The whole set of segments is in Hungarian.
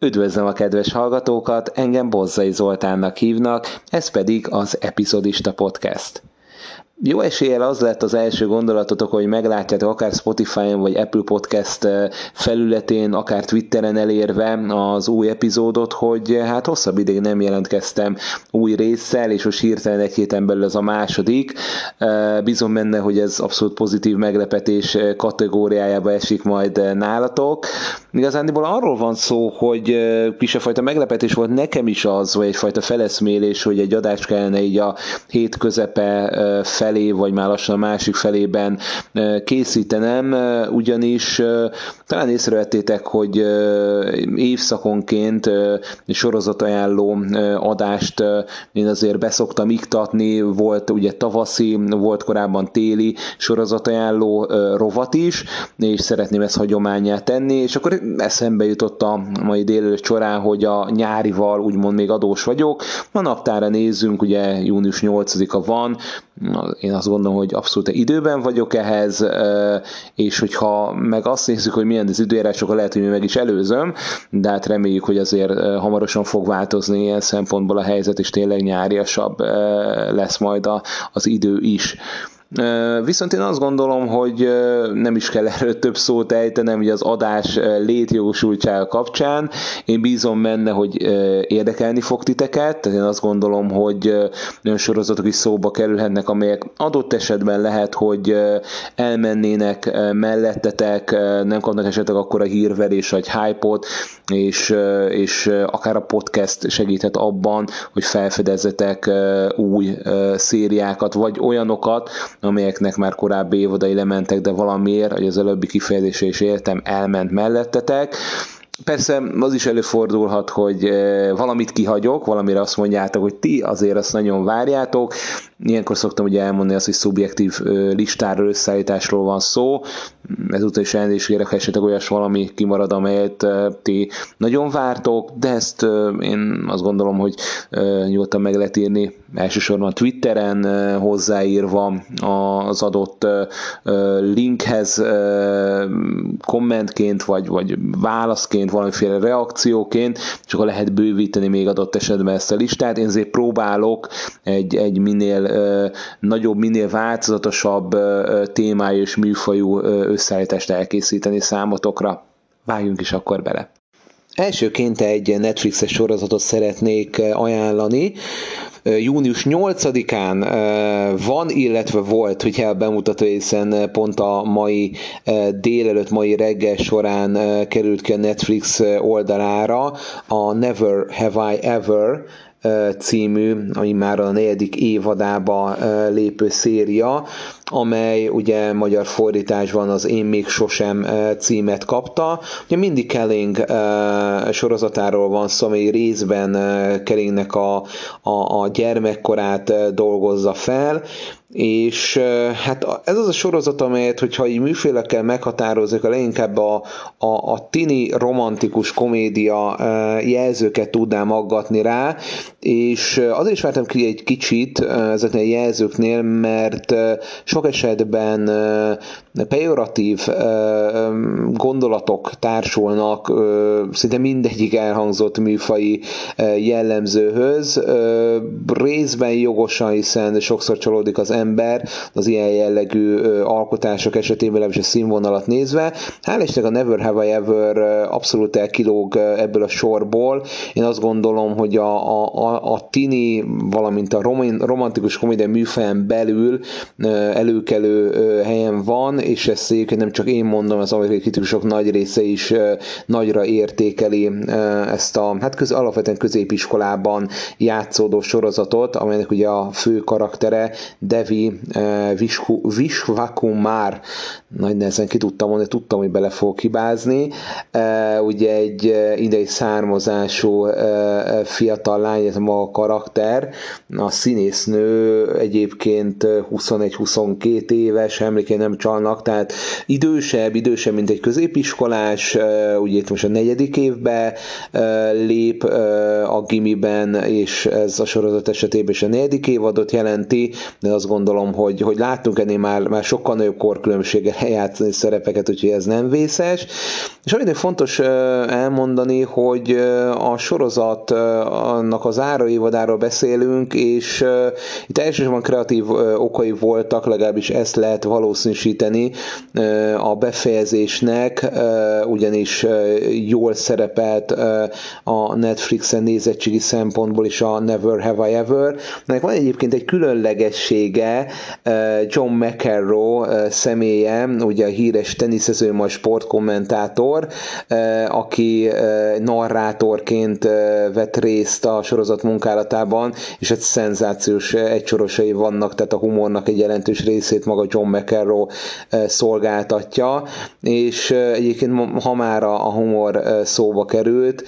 Üdvözlöm a kedves hallgatókat, engem Bozzai Zoltánnak hívnak, ez pedig az Epizodista Podcast. Jó eséllyel az lett az első gondolatotok, hogy meglátjátok akár Spotify-on vagy Apple Podcast eh, felületén, akár Twitteren elérve az új epizódot, hogy eh, hát hosszabb ideig nem jelentkeztem új résszel, és most hirtelen egy héten belül ez a második. Eh, bízom benne, hogy ez abszolút pozitív meglepetés kategóriájába esik majd nálatok. Igazándiból arról van szó, hogy kis fajta meglepetés volt nekem is az, vagy egyfajta feleszmélés, hogy egy adást kellene így a hét közepe fel felé, vagy már lassan a másik felében készítenem, ugyanis talán észrevettétek, hogy évszakonként sorozatajánló adást én azért beszoktam iktatni, volt ugye tavaszi, volt korábban téli sorozatajánló rovat is, és szeretném ezt hagyományát tenni, és akkor eszembe jutott a mai délelőtt során, hogy a nyárival úgymond még adós vagyok. A naptára nézzünk, ugye június 8-a van, én azt gondolom, hogy abszolút időben vagyok ehhez, és hogyha meg azt nézzük, hogy milyen az időjárás, akkor lehet, hogy meg is előzöm, de hát reméljük, hogy azért hamarosan fog változni ilyen szempontból a helyzet, és tényleg nyáriasabb lesz majd az idő is. Viszont én azt gondolom, hogy nem is kell erről több szót ejtenem, hogy az adás létjogosultsága kapcsán. Én bízom benne, hogy érdekelni fog titeket, tehát én azt gondolom, hogy olyan sorozatok is szóba kerülhetnek, amelyek adott esetben lehet, hogy elmennének mellettetek, nem kapnak esetleg akkor a hírverés vagy hype és, és akár a podcast segíthet abban, hogy felfedezzetek új szériákat, vagy olyanokat, amelyeknek már korábbi évadai lementek, de valamiért, hogy az előbbi kifejezése is értem, elment mellettetek. Persze az is előfordulhat, hogy valamit kihagyok, valamire azt mondjátok, hogy ti azért azt nagyon várjátok. Ilyenkor szoktam ugye elmondani azt, hogy szubjektív listáról, összeállításról van szó. Ezúttal is elnézést kérek, ha esetleg olyas valami kimarad, amelyet ti nagyon vártok, de ezt én azt gondolom, hogy nyugodtan meg lehet írni elsősorban Twitteren hozzáírva az adott linkhez kommentként, vagy, vagy válaszként, valamiféle reakcióként, és akkor lehet bővíteni még adott esetben ezt a listát. Én azért próbálok egy, egy minél nagyobb, minél változatosabb témájú és műfajú összeállítást elkészíteni számotokra. Vágjunk is akkor bele. Elsőként egy Netflixes sorozatot szeretnék ajánlani, június 8-án van, illetve volt, hogy el bemutató hiszen pont a mai délelőtt, mai reggel során került ki a Netflix oldalára a Never Have I Ever című, ami már a negyedik évadába lépő széria, amely ugye magyar fordításban az Én még sosem címet kapta. Ugye mindig Kelling sorozatáról van szó, ami részben Kellingnek a, a, a gyermekkorát dolgozza fel, és hát ez az a sorozat, amelyet, hogyha így műfélekkel meghatározzuk, a leginkább a, a, a tini romantikus komédia jelzőket tudnám aggatni rá, és azért is vártam ki egy kicsit ezeknél a jelzőknél, mert sok esetben pejoratív gondolatok társulnak szinte mindegyik elhangzott műfai jellemzőhöz, részben jogosan, hiszen sokszor csalódik az ember az ilyen jellegű alkotások esetében, legalábbis a színvonalat nézve. Hál' Istennek a Never Have I Ever abszolút elkilóg ebből a sorból. Én azt gondolom, hogy a, a, a tini, valamint a romantikus komédia műfajon belül előkelő helyen van, és ezt egyébként nem csak én mondom, az amerikai kritikusok nagy része is nagyra értékeli ezt a, hát köz, alapvetően középiskolában játszódó sorozatot, amelynek ugye a fő karaktere Dev Devi uh, Vishvakumar, nagy nehezen ki tudtam mondani, tudtam, hogy bele fog hibázni. Uh, ugye egy uh, idei származású fiatal lány, ez maga a karakter. A színésznő egyébként 21-22 éves, emlékeim nem csalnak, tehát idősebb, idősebb, mint egy középiskolás, ugye itt most a negyedik évbe lép a gimiben, és ez a sorozat esetében is a negyedik évadot jelenti, de azt gondolom, hogy, hogy láttunk ennél már, már sokkal nagyobb korkülönbséggel játszani szerepeket, úgyhogy ez nem vészes. És amit fontos elmondani, hogy a sorozat annak az ára évadáról beszélünk, és itt elsősorban kreatív okai voltak, legalábbis ezt lehet valószínűsíteni a befejezésnek, ugyanis jól szerepelt a Netflixen nézettségi szempontból is a Never Have I Ever. Ennek van egyébként egy különlegessége, John McEnroe személye, ugye a híres teniszező, majd sportkommentátor, aki narrátorként vett részt a sorozat munkálatában, és egy szenzációs egysorosai vannak, tehát a humornak egy jelentős részét maga John McEnroe szolgáltatja, és egyébként ha már a humor szóba került,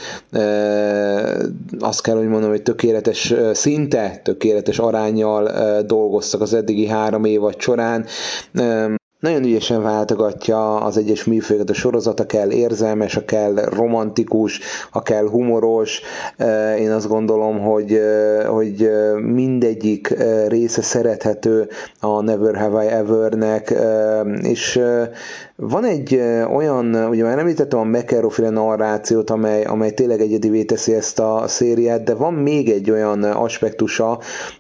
azt kell, hogy mondom, hogy tökéletes szinte, tökéletes arányjal dolgoztak az eddigi három évad során. Nagyon ügyesen váltogatja az egyes műfőket a sorozat, a kell érzelmes, a kell romantikus, a kell humoros. Én azt gondolom, hogy, hogy mindegyik része szerethető a Never Have I Ever-nek, és van egy olyan, ugye már említettem a McEnroe narrációt, amely, amely tényleg egyedivé teszi ezt a szériát, de van még egy olyan aspektusa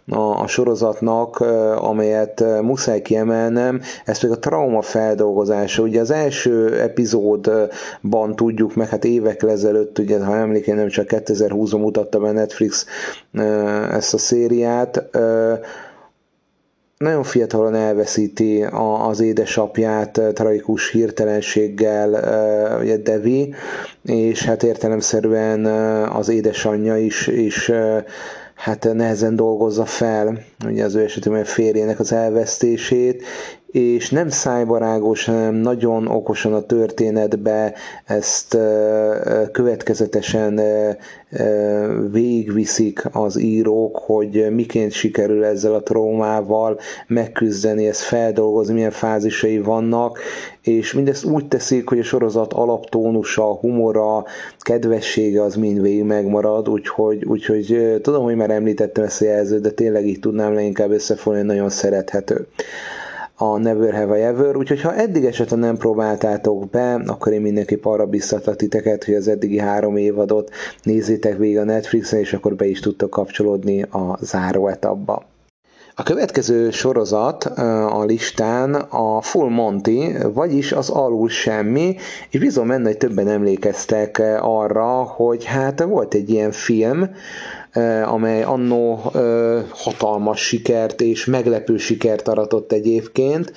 a, a sorozatnak, amelyet muszáj kiemelnem, ez pedig a trauma feldolgozása. Ugye az első epizódban tudjuk meg, hát évekkel ezelőtt, ugye, ha emlékeim nem csak 2020-ban mutatta be Netflix ezt a szériát, nagyon fiatalon elveszíti a, az édesapját tragikus hirtelenséggel ugye Devi, és hát értelemszerűen az édesanyja is, is hát nehezen dolgozza fel. Ugye az ő esetében férjének az elvesztését, és nem szájbarágos, hanem nagyon okosan a történetbe ezt következetesen végigviszik az írók, hogy miként sikerül ezzel a traumával megküzdeni, ezt feldolgozni, milyen fázisai vannak, és mindezt úgy teszik, hogy a sorozat alaptónusa, humora, kedvessége az mind végig megmarad, úgyhogy, úgyhogy tudom, hogy már említettem ezt a jelzőt, de tényleg így tudnám leginkább összefogni, nagyon szerethető a Never Have I Ever, úgyhogy ha eddig esetleg nem próbáltátok be, akkor én mindenképp arra biztatlak titeket, hogy az eddigi három évadot nézzétek végig a Netflixen, és akkor be is tudtok kapcsolódni a záró etapba. A következő sorozat a listán a Full Monty, vagyis az alul semmi, és bizony benne, hogy többen emlékeztek arra, hogy hát volt egy ilyen film, amely annó hatalmas sikert és meglepő sikert aratott egyébként.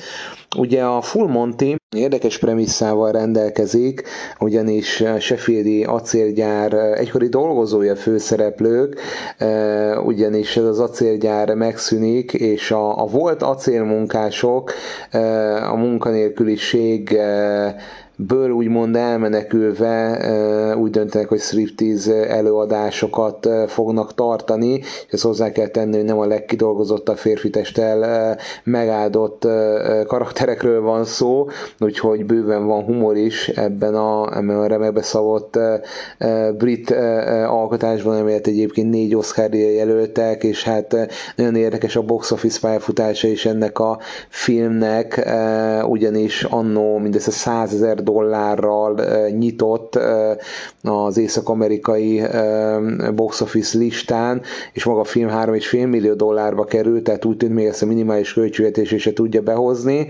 Ugye a Full Monty érdekes premisszával rendelkezik, ugyanis Sheffieldi acélgyár egykori dolgozója főszereplők, ugyanis ez az acélgyár megszűnik, és a, a volt acélmunkások a munkanélküliség ből úgymond elmenekülve úgy döntenek, hogy striptease előadásokat fognak tartani, és ezt hozzá kell tenni, hogy nem a legkidolgozottabb férfi testtel megáldott karakterekről van szó, úgyhogy bőven van humor is ebben a, ebben a remekbe szavott brit alkotásban, amelyet egyébként négy Oscar jelöltek, és hát nagyon érdekes a box office pályafutása is ennek a filmnek, ugyanis annó mindössze 100 ezer dollárral nyitott az észak-amerikai box office listán, és maga a film 3,5 millió dollárba került, tehát úgy tűnt még ezt a minimális költségvetését se tudja behozni,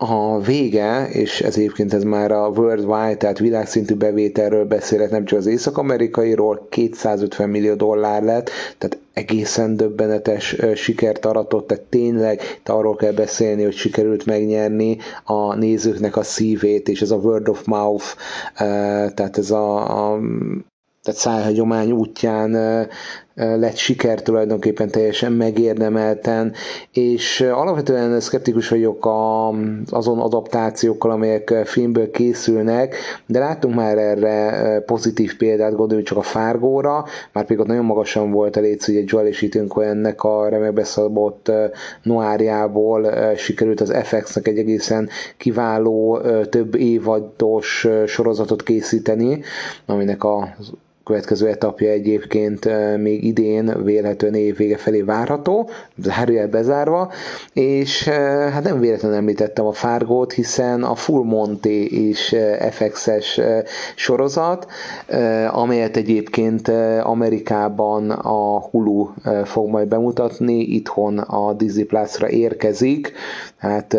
a vége, és ez egyébként ez már a worldwide, tehát világszintű bevételről beszélek, nem csak az észak-amerikairól, 250 millió dollár lett, tehát egészen döbbenetes sikert aratott, tehát tényleg te arról kell beszélni, hogy sikerült megnyerni a nézőknek a szívét, és ez a word of mouth, tehát ez a, a tehát szájhagyomány útján lett siker tulajdonképpen teljesen megérdemelten, és alapvetően szkeptikus vagyok a, azon adaptációkkal, amelyek filmből készülnek, de láttunk már erre pozitív példát, gondoljunk csak a Fárgóra, már pedig ott nagyon magasan volt a létsz, ugye Joel és Ethan a remekbe szabott noárjából sikerült az FX-nek egy egészen kiváló több évados sorozatot készíteni, aminek a következő etapja egyébként még idén vélhetően év vége felé várható, zárójel bezárva, és hát nem véletlenül említettem a Fargót, hiszen a Full Monty is FX-es sorozat, amelyet egyébként Amerikában a Hulu fog majd bemutatni, itthon a Disney Plus-ra érkezik, hát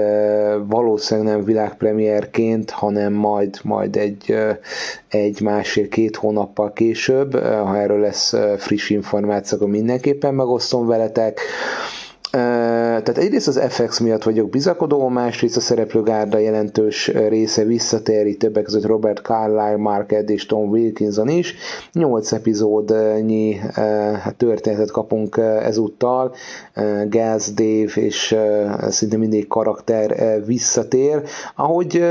valószínűleg nem világpremierként, hanem majd, majd egy, egy másfél-két hónappal később, ha erről lesz friss információ, akkor mindenképpen megosztom veletek tehát egyrészt az FX miatt vagyok bizakodó, másrészt a szereplőgárda jelentős része visszatéri többek között Robert Carlyle, Mark Ed és Tom Wilkinson is. Nyolc epizódnyi történetet kapunk ezúttal, Gaz, Dave és szinte mindig karakter visszatér. Ahogy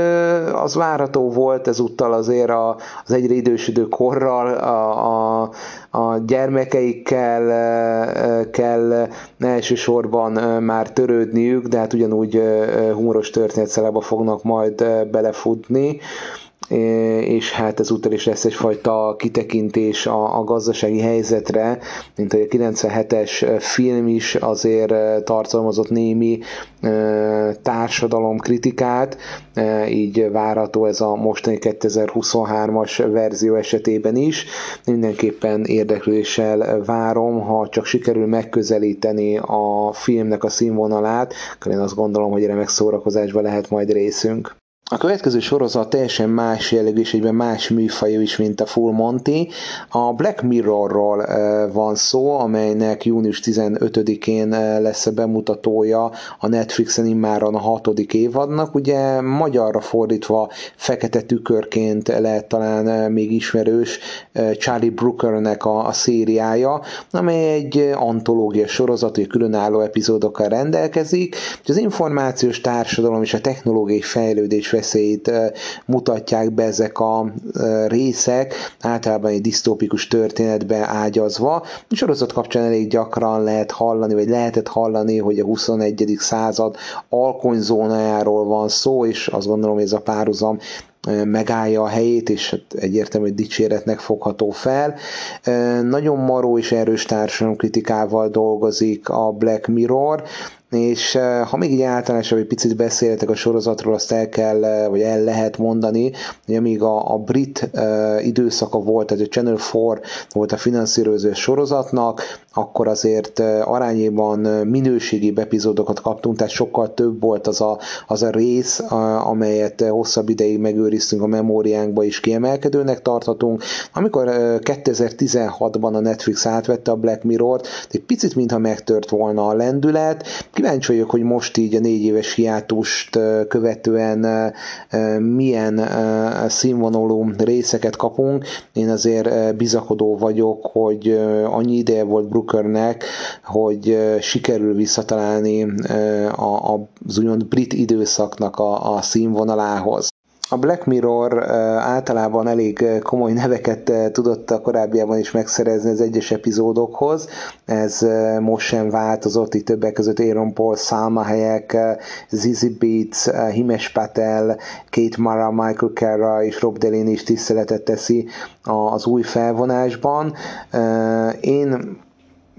az várható volt ezúttal azért az egyre idősödő korral, a, a, a gyermekeikkel kell elsősorban már törődniük, de hát ugyanúgy humoros történetszelába fognak majd belefutni. És hát ezúttal is lesz egyfajta kitekintés a, a gazdasági helyzetre, mint hogy a 97-es film is azért tartalmazott némi társadalomkritikát, így várható ez a mostani 2023-as verzió esetében is. Mindenképpen érdeklődéssel várom, ha csak sikerül megközelíteni a filmnek a színvonalát, akkor én azt gondolom, hogy remek szórakozásban lehet majd részünk. A következő sorozat teljesen más jellegű és egyben más műfajú is, mint a Full Monty. A Black Mirrorról van szó, amelynek június 15-én lesz a bemutatója a Netflixen immáron a hatodik évadnak. Ugye magyarra fordítva fekete tükörként lehet talán még ismerős Charlie Brookernek a, a szériája, amely egy antológia sorozat, hogy különálló epizódokkal rendelkezik. Az információs társadalom és a technológiai fejlődés veszélyt mutatják be ezek a részek, általában egy disztópikus történetbe ágyazva. A sorozat kapcsán elég gyakran lehet hallani, vagy lehetett hallani, hogy a 21. század alkonyzónájáról van szó, és azt gondolom, hogy ez a párhuzam megállja a helyét, és hát egyértelmű, dicséretnek fogható fel. Nagyon maró és erős társadalomkritikával dolgozik a Black Mirror, és ha még így általánosan egy picit beszéltek a sorozatról, azt el kell, vagy el lehet mondani, hogy amíg a, a brit uh, időszaka volt, tehát a Channel 4 volt a finanszírozó sorozatnak, akkor azért arányéban minőségi epizódokat kaptunk, tehát sokkal több volt az a, az a rész, amelyet hosszabb ideig megőriztünk a memóriánkba is kiemelkedőnek tarthatunk. Amikor 2016-ban a Netflix átvette a Black Mirror-t, egy picit mintha megtört volna a lendület. Kíváncsi vagyok, hogy most így a négy éves hiátust követően milyen színvonalú részeket kapunk. Én azért bizakodó vagyok, hogy annyi ideje volt Brook Bookernek, hogy sikerül visszatalálni az úgymond brit időszaknak a, a színvonalához. A Black Mirror általában elég komoly neveket tudott a korábbiában is megszerezni az egyes epizódokhoz. Ez most sem változott, itt többek között Aaron Paul, Salma Hayek, Zizi Beats, Himesh Patel, Kate Mara, Michael Kerra és Rob Delaney is tiszteletet teszi az új felvonásban. Én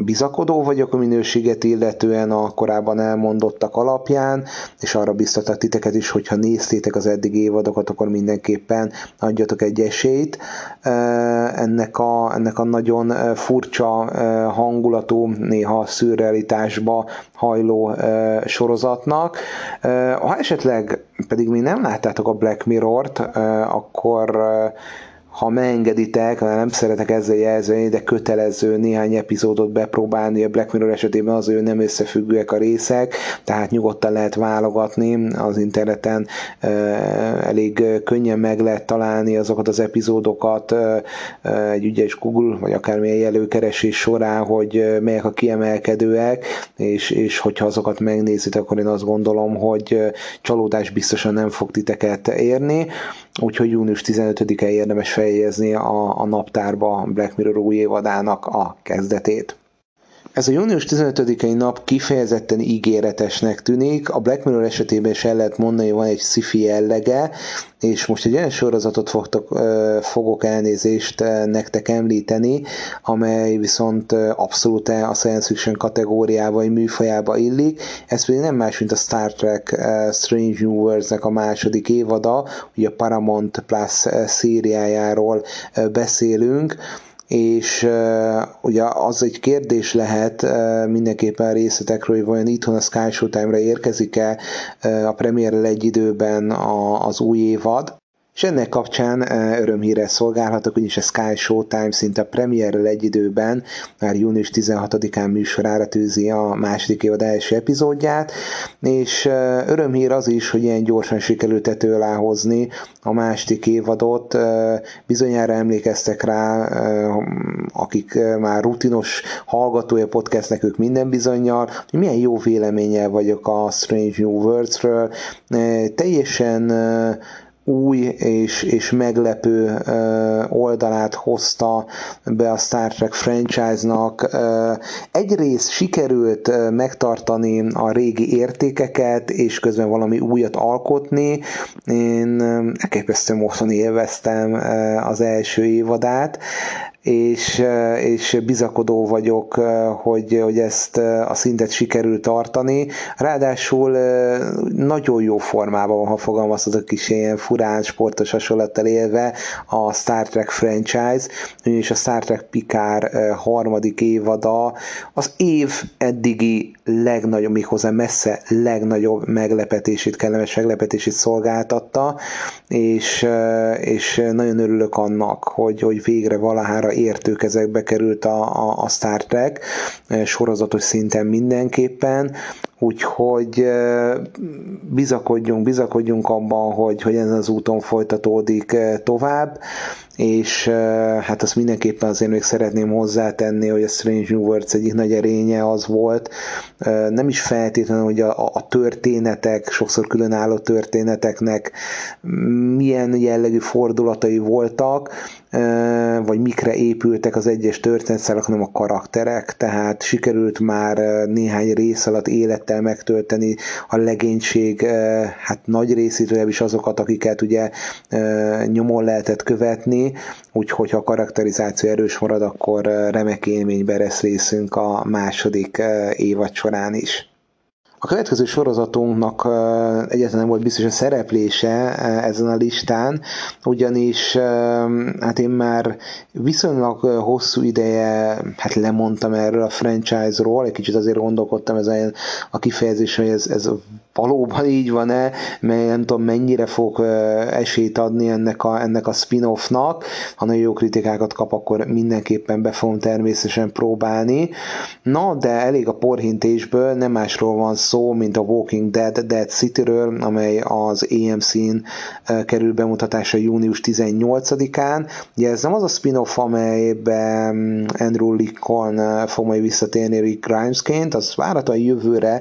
bizakodó vagyok a minőséget illetően a korábban elmondottak alapján, és arra biztatok titeket is, hogyha néztétek az eddig évadokat, akkor mindenképpen adjatok egy esélyt ennek a, ennek a nagyon furcsa hangulatú, néha szürrealitásba hajló sorozatnak. Ha esetleg pedig még nem láttátok a Black Mirror-t, akkor ha megengeditek, nem szeretek ezzel jelzni, de kötelező néhány epizódot bepróbálni. A Black Mirror esetében az, hogy nem összefüggőek a részek, tehát nyugodtan lehet válogatni az interneten, elég könnyen meg lehet találni azokat az epizódokat egy ügyes Google, vagy akármilyen jelőkeresés során, hogy melyek a kiemelkedőek, és, és hogyha azokat megnézitek, akkor én azt gondolom, hogy csalódás biztosan nem fog titeket érni, úgyhogy június 15-e érdemes fejezni a, a naptárba Black Mirror új évadának a kezdetét. Ez a június 15-i nap kifejezetten ígéretesnek tűnik. A Black Mirror esetében is el lehet mondani, hogy van egy sci-fi jellege, és most egy olyan sorozatot fogtok, fogok elnézést nektek említeni, amely viszont abszolút a science fiction kategóriába, vagy műfajába illik. Ez pedig nem más, mint a Star Trek Strange New Worlds-nek a második évada, ugye a Paramount Plus szériájáról beszélünk, és uh, ugye az egy kérdés lehet uh, mindenképpen részletekről, hogy vajon itthon a Sky Showtime-ra érkezik-e uh, a premierrel egy időben a, az új évad, és ennek kapcsán örömhíre szolgálhatok, úgyis a Sky Showtime szinte a premierrel egy időben, már június 16-án műsorára tűzi a második évad első epizódját, és örömhír az is, hogy ilyen gyorsan sikerült tető alá a második évadot. Bizonyára emlékeztek rá, akik már rutinos hallgatója podcastnek, ők minden bizonyal, hogy milyen jó véleménnyel vagyok a Strange New Worlds-ről. Teljesen új és, és meglepő oldalát hozta be a Star Trek franchise-nak. Egyrészt sikerült megtartani a régi értékeket, és közben valami újat alkotni. Én elképesztően mostani élveztem az első évadát és, és bizakodó vagyok, hogy, hogy ezt a szintet sikerül tartani. Ráadásul nagyon jó formában van, ha fogalmazhatok is ilyen furán sportos hasonlattal élve a Star Trek franchise, és a Star Trek Picard harmadik évada az év eddigi legnagyobb, méghozzá messze legnagyobb meglepetését, kellemes meglepetését szolgáltatta, és, és nagyon örülök annak, hogy, hogy végre valahára értő kezekbe került a, a, a Star Trek, sorozatos szinten mindenképpen, úgyhogy bizakodjunk, bizakodjunk abban, hogy, hogy ezen az úton folytatódik tovább, és hát azt mindenképpen azért még szeretném hozzátenni, hogy a Strange New Worlds egyik nagy erénye az volt, nem is feltétlenül, hogy a, a történetek, sokszor különálló történeteknek milyen jellegű fordulatai voltak, vagy mikre épültek az egyes történetszálak, hanem a karakterek, tehát sikerült már néhány rész alatt élettel megtölteni a legénység hát nagy részét, is azokat, akiket ugye nyomon lehetett követni, úgyhogy ha a karakterizáció erős marad, akkor remek élménybe lesz részünk a második évad során is. A következő sorozatunknak egyetlen nem volt biztos a szereplése ezen a listán, ugyanis hát én már viszonylag hosszú ideje hát lemondtam erről a franchise-ról, egy kicsit azért gondolkodtam ezen a kifejezés, hogy ez, ez valóban így van-e, mert nem tudom mennyire fog esélyt adni ennek a, ennek a spin-offnak, ha nagyon jó kritikákat kap, akkor mindenképpen be fogom természetesen próbálni. Na, de elég a porhintésből, nem másról van szó, mint a Walking Dead Dead City-ről, amely az AMC-n kerül bemutatásra június 18-án. Ugye ez nem az a spin-off, amelyben Andrew Lincoln fog majd visszatérni Rick Grimesként, az várhatóan jövőre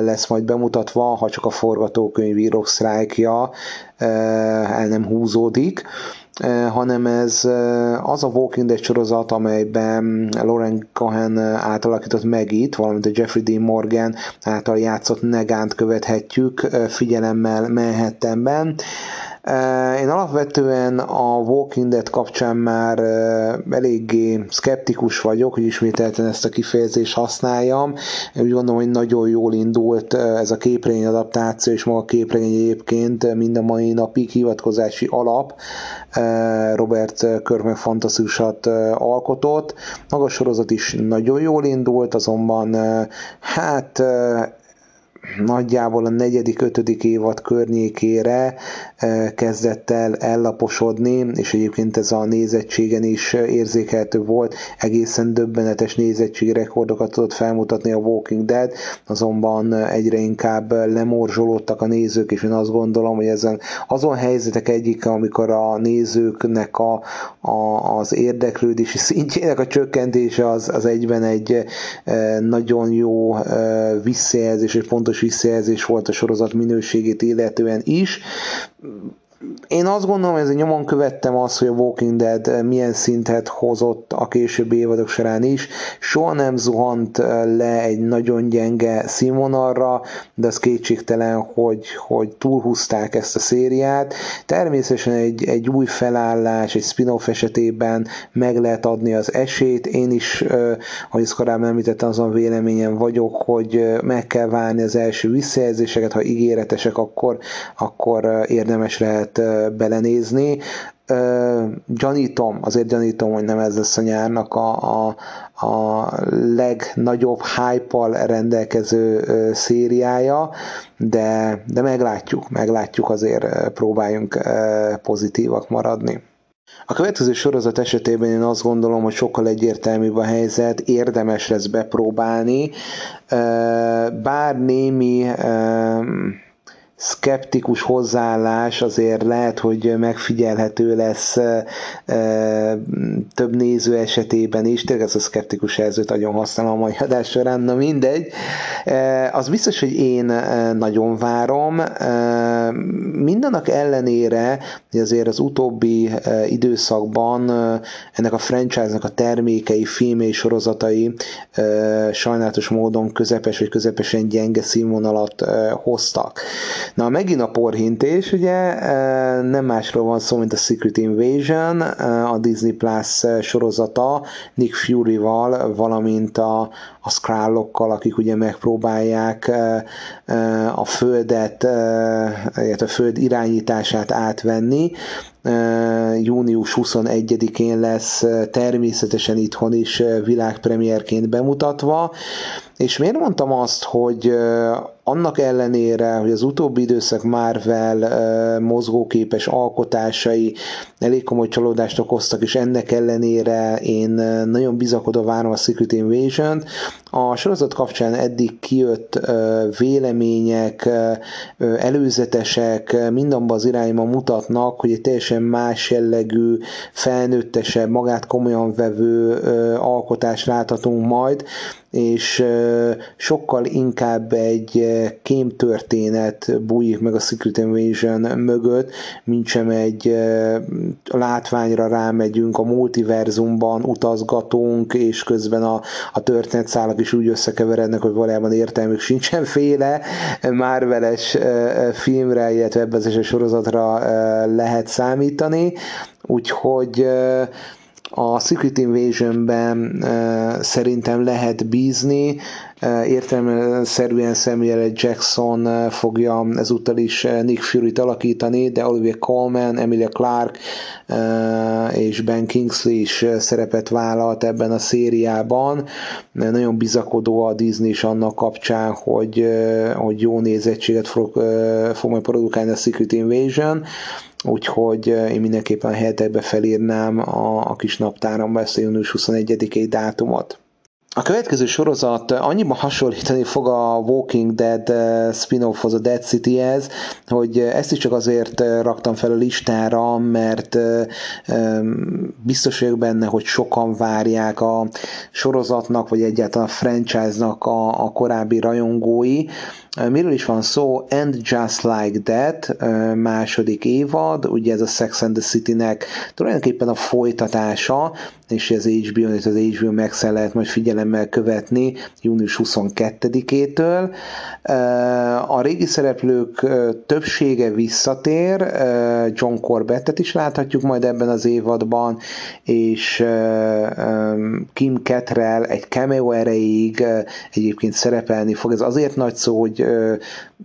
lesz majd bemutatásra, bemutatva, ha csak a forgatókönyvírók sztrájkja el nem húzódik, hanem ez az a Walking Dead sorozat, amelyben Lauren Cohen átalakított Megit, valamint a Jeffrey Dean Morgan által játszott Negánt követhetjük figyelemmel Manhattanben. Én alapvetően a Walking Dead kapcsán már eléggé szkeptikus vagyok, hogy ismételten ezt a kifejezést használjam. Úgy gondolom, hogy nagyon jól indult ez a képregény adaptáció, és maga a képregény egyébként mind a mai napig hivatkozási alap Robert Körmek fantaszusat alkotott. Maga a sorozat is nagyon jól indult, azonban hát nagyjából a negyedik, ötödik évad környékére kezdett el ellaposodni, és egyébként ez a nézettségen is érzékelhető volt, egészen döbbenetes nézettségi rekordokat tudott felmutatni a Walking Dead, azonban egyre inkább lemorzsolódtak a nézők, és én azt gondolom, hogy ezen azon helyzetek egyik, amikor a nézőknek a, a, az érdeklődési szintjének a csökkentése az, az egyben egy nagyon jó visszajelzés, és pontos visszajelzés volt a sorozat minőségét illetően is én azt gondolom, hogy nyomon követtem azt, hogy a Walking Dead milyen szintet hozott a későbbi évadok során is. Soha nem zuhant le egy nagyon gyenge színvonalra, de az kétségtelen, hogy, hogy túlhúzták ezt a szériát. Természetesen egy, egy új felállás, egy spin-off esetében meg lehet adni az esélyt. Én is, ahogy ezt korábban említettem, azon véleményem vagyok, hogy meg kell várni az első visszajelzéseket, ha ígéretesek, akkor, akkor érdemes lehet lehet belenézni. Gyanítom, azért gyanítom, hogy nem ez lesz a nyárnak a, a, a legnagyobb hype rendelkező szériája, de, de meglátjuk, meglátjuk, azért próbáljunk pozitívak maradni. A következő sorozat esetében én azt gondolom, hogy sokkal egyértelműbb a helyzet, érdemes lesz bepróbálni, bár némi szkeptikus hozzáállás azért lehet, hogy megfigyelhető lesz e, több néző esetében is, tényleg ez a szkeptikus jelzőt nagyon használom a mai adás során, na mindegy. E, az biztos, hogy én nagyon várom. E, mindannak ellenére, hogy azért az utóbbi e, időszakban e, ennek a franchise-nak a termékei, filmei, sorozatai e, sajnálatos módon közepes vagy közepesen gyenge színvonalat e, hoztak. Na, megint a porhintés, ugye, e, nem másról van szó, mint a Secret Invasion, e, a Disney Plus sorozata Nick Fury-val, valamint a, a Skrullokkal, akik ugye megpróbálják e, a földet, illetve a föld irányítását átvenni, június 21-én lesz természetesen itthon is világpremierként bemutatva, és miért mondtam azt, hogy annak ellenére, hogy az utóbbi időszak Marvel mozgóképes alkotásai elég komoly csalódást okoztak, és ennek ellenére én nagyon bizakodva várom a Secret Invasion-t. A sorozat kapcsán eddig kijött vélemények, előzetesek mindenben az irányba mutatnak, hogy egy teljesen más jellegű, felnőttesebb, magát komolyan vevő alkotást láthatunk majd, és sokkal inkább egy kémtörténet bújik meg a Secret Invasion mögött, mint sem egy látványra rámegyünk a multiverzumban, utazgatunk, és közben a, a történetszálak is úgy összekeverednek, hogy valójában értelmük sincsen féle Marveles filmre, illetve ebben az sorozatra lehet számítani, úgyhogy a Secret Invasion-ben uh, szerintem lehet bízni, uh, értelemszerűen Samuel Jackson uh, fogja ezúttal is Nick Fury-t alakítani, de Olivia Colman, Emilia Clarke és Ben Kingsley is szerepet vállalt ebben a szériában. Nagyon bizakodó a Disney is annak kapcsán, hogy, hogy jó nézettséget fog, fog majd produkálni a Secret Invasion úgyhogy eh, én mindenképpen a helyetekbe felírnám a, a kis naptáramba ezt a június 21-i dátumot. A következő sorozat annyiban hasonlítani fog a Walking Dead eh, spin-offhoz, a Dead City-hez, hogy ezt is csak azért eh, raktam fel a listára, mert biztos vagyok benne, hogy sokan várják a sorozatnak, vagy egyáltalán a franchise-nak a, a korábbi rajongói, Miről is van szó? And Just Like That második évad, ugye ez a Sex and the City-nek tulajdonképpen a folytatása, és az HBO, és az HBO max lehet majd figyelemmel követni június 22-től. A régi szereplők többsége visszatér, John Corbettet is láthatjuk majd ebben az évadban, és Kim Cattrall egy cameo erejéig egyébként szerepelni fog. Ez azért nagy szó, hogy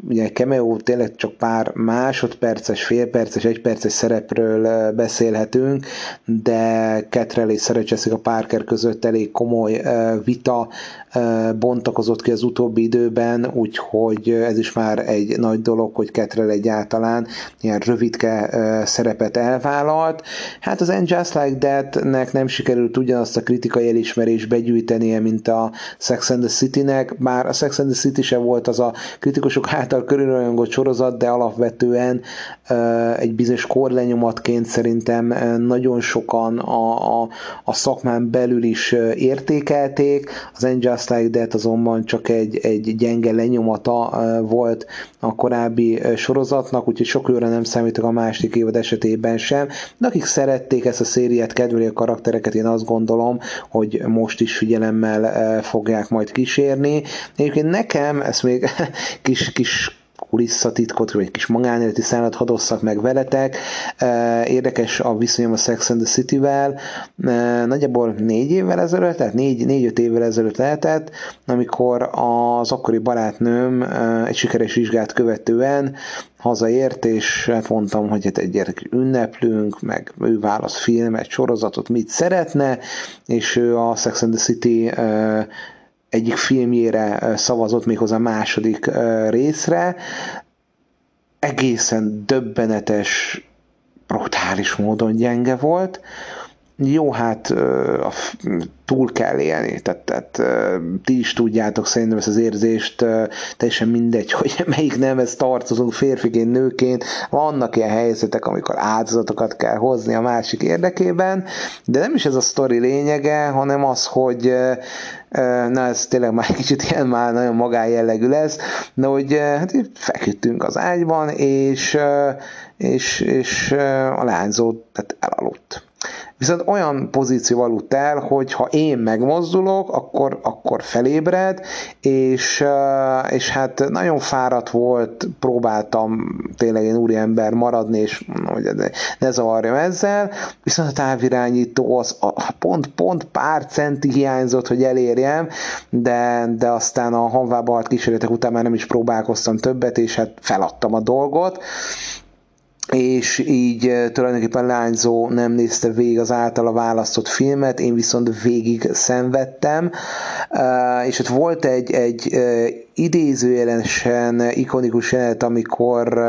ugye cameo tényleg csak pár másodperces, félperces, egyperces szerepről beszélhetünk, de Cattrall és Sarah Jessica Parker között elég komoly vita bontakozott ki az utóbbi időben, úgyhogy ez is már egy nagy dolog, hogy Ketrel egyáltalán ilyen rövidke szerepet elvállalt. Hát az And Just Like That-nek nem sikerült ugyanazt a kritikai elismerést begyűjtenie, mint a Sex and the City-nek, bár a Sex and the City se volt az a kritikusok által körülrajongott sorozat, de alapvetően egy bizonyos korlenyomatként szerintem nagyon sokan a, a, a szakmán belül is értékelték. Az And Just Like That azonban csak egy, egy gyenge lenyomata volt a korábbi sorozatnak, úgyhogy sok őre nem számítok a másik évad esetében sem. De akik szerették ezt a szériát, kedveli a karaktereket, én azt gondolom, hogy most is figyelemmel fogják majd kísérni. Egyébként nekem, ezt még kis, kis kulisszatitkot, vagy egy kis magánéleti szállat hadosszak meg veletek. Érdekes a viszonyom a Sex and the City-vel. Nagyjából négy évvel ezelőtt, tehát négy, négy-öt évvel ezelőtt lehetett, amikor az akkori barátnőm egy sikeres vizsgát követően hazaért, és mondtam, hogy hát egy ünneplünk, meg ő választ filmet, sorozatot, mit szeretne, és ő a Sex and the City egyik filmjére szavazott méghozzá a második részre. Egészen döbbenetes, brutális módon gyenge volt. Jó, hát túl kell élni, tehát, tehát ti is tudjátok szerintem ezt az érzést, teljesen mindegy, hogy melyik nemhez tartozunk, férfiként, nőként, vannak ilyen helyzetek, amikor áldozatokat kell hozni a másik érdekében, de nem is ez a sztori lényege, hanem az, hogy na ez tényleg már kicsit ilyen már nagyon magájellegű lesz, de hogy hát feküdtünk az ágyban, és, és, és a lányzó tehát elaludt Viszont olyan pozíció aludt el, hogy ha én megmozdulok, akkor, akkor felébred, és, és hát nagyon fáradt volt, próbáltam tényleg én úriember maradni, és hogy ne zavarjam ezzel, viszont a távirányító az a, pont, pont pár centi hiányzott, hogy elérjem, de, de aztán a hanvába halt kísérletek után már nem is próbálkoztam többet, és hát feladtam a dolgot, és így eh, tulajdonképpen lányzó nem nézte végig az általa választott filmet, én viszont végig szenvedtem, eh, és ott volt egy, egy eh, idézőjelesen ikonikus jelenet, amikor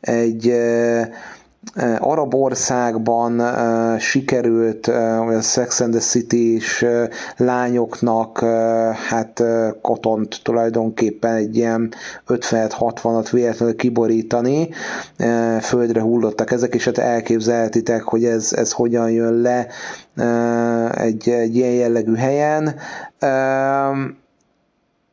egy arab országban sikerült a Sex and the city lányoknak hát kotont tulajdonképpen egy ilyen 50-60-at véletlenül kiborítani, földre hullottak ezek, és hát elképzelhetitek, hogy ez, ez hogyan jön le egy, egy ilyen jellegű helyen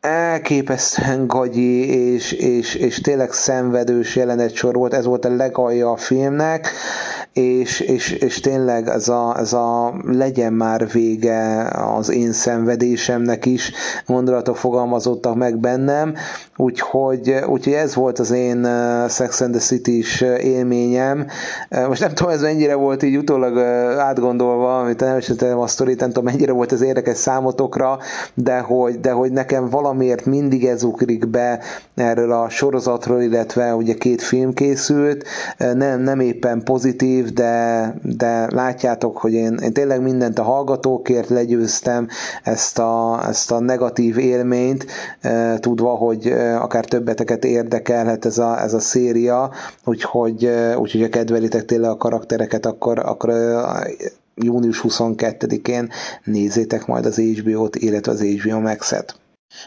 elképesztően gagyi és, és, és tényleg szenvedős jelenet sor volt, ez volt a legalja a filmnek, és, és, és tényleg ez a, ez a legyen már vége az én szenvedésemnek is, gondolatok fogalmazottak meg bennem, úgyhogy, úgyhogy ez volt az én Sex and the City-s élményem. Most nem tudom, ez mennyire volt így utólag átgondolva, amit elmesételtem a sztorit, nem tudom, mennyire volt ez érdekes számotokra, de hogy, de hogy nekem valamiért mindig ez ugrik be erről a sorozatról, illetve ugye két film készült, nem, nem éppen pozitív, pozitív, de, de látjátok, hogy én, én tényleg mindent a hallgatókért legyőztem ezt a, ezt a negatív élményt, e, tudva, hogy akár többeteket érdekelhet ez a, ez a széria, úgyhogy, úgyhogy ha kedvelitek tényleg a karaktereket, akkor, akkor június 22-én nézzétek majd az HBO-t, illetve az HBO Max-et.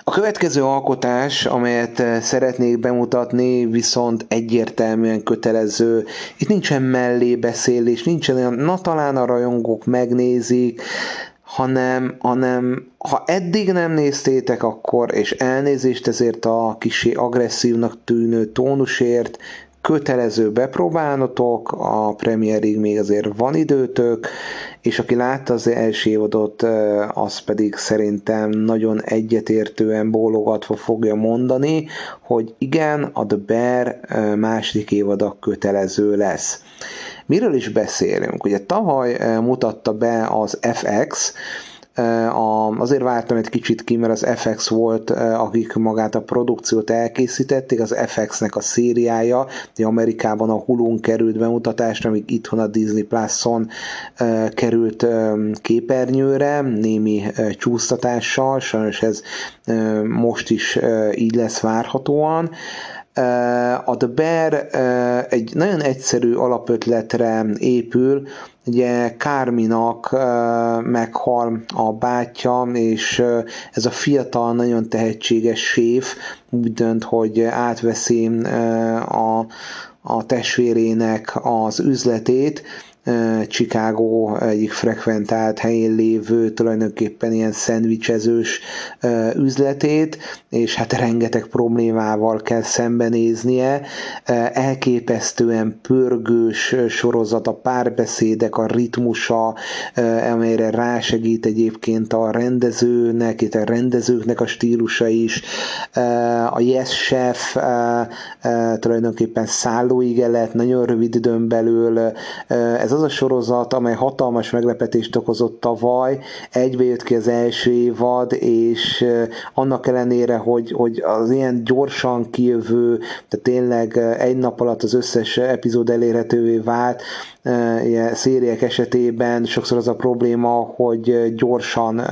A következő alkotás, amelyet eh, szeretnék bemutatni, viszont egyértelműen kötelező. Itt nincsen mellébeszélés, nincsen olyan, na talán a rajongók megnézik, hanem, hanem ha eddig nem néztétek, akkor, és elnézést ezért a kisé agresszívnak tűnő tónusért, kötelező bepróbálnotok, a Premierig még azért van időtök, és aki látta az első évadot, az pedig szerintem nagyon egyetértően bólogatva fogja mondani, hogy igen, a The Bear második évada kötelező lesz. Miről is beszélünk? Ugye tavaly mutatta be az FX, Azért vártam egy kicsit ki, mert az FX volt, akik magát a produkciót elkészítették, az FX-nek a szériája, Amerikában a Hulun került bemutatásra, amíg itthon a Disney Plus-on került képernyőre, némi csúsztatással, sajnos ez most is így lesz várhatóan. A The Bear egy nagyon egyszerű alapötletre épül, ugye Kárminak meghal a bátyja, és ez a fiatal, nagyon tehetséges séf úgy dönt, hogy átveszi a, a testvérének az üzletét, Chicago egyik frekventált helyén lévő, tulajdonképpen ilyen szendvicsezős üzletét, és hát rengeteg problémával kell szembenéznie. Elképesztően pörgős sorozat, a párbeszédek, a ritmusa, amelyre rásegít egyébként a rendezőnek, itt a rendezőknek a stílusa is. A Yes Chef tulajdonképpen szállóigelet, nagyon rövid időn belül. Ez az a sorozat, amely hatalmas meglepetést okozott tavaly, egybe jött ki az első évad, és annak ellenére, hogy, hogy az ilyen gyorsan kijövő, tehát tényleg egy nap alatt az összes epizód elérhetővé vált, ilyen szériek esetében sokszor az a probléma, hogy gyorsan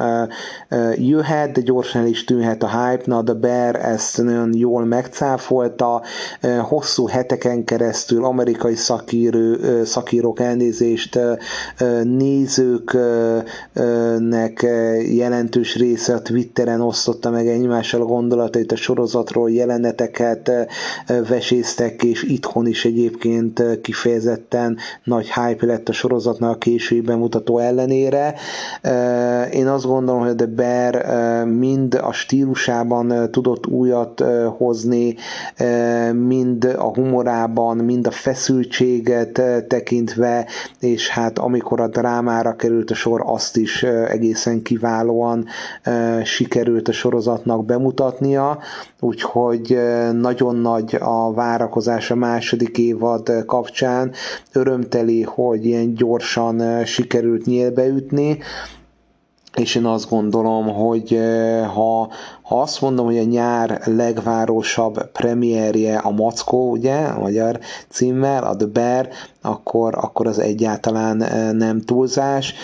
jöhet, de gyorsan el is tűnhet a hype. Na, The Bear ezt nagyon jól megcáfolta, hosszú heteken keresztül amerikai szakírő, szakírók elnézést, nézőknek jelentős része a Twitteren osztotta meg egymással a gondolatait a sorozatról, jeleneteket veséztek, és itthon is egyébként kifejezetten nagy hype lett a sorozatnak a késői bemutató ellenére. Én azt gondolom, hogy The Bear mind a stílusában tudott újat hozni, mind a humorában, mind a feszültséget tekintve, és hát amikor a drámára került a sor, azt is egészen kiválóan sikerült a sorozatnak bemutatnia, úgyhogy nagyon nagy a várakozás a második évad kapcsán, örömteli hogy ilyen gyorsan sikerült nyílbeütni, és én azt gondolom, hogy ha, ha azt mondom, hogy a nyár legvárosabb premierje a Mackó, ugye, a magyar címmel, a The Bear, akkor, akkor az egyáltalán nem túlzás,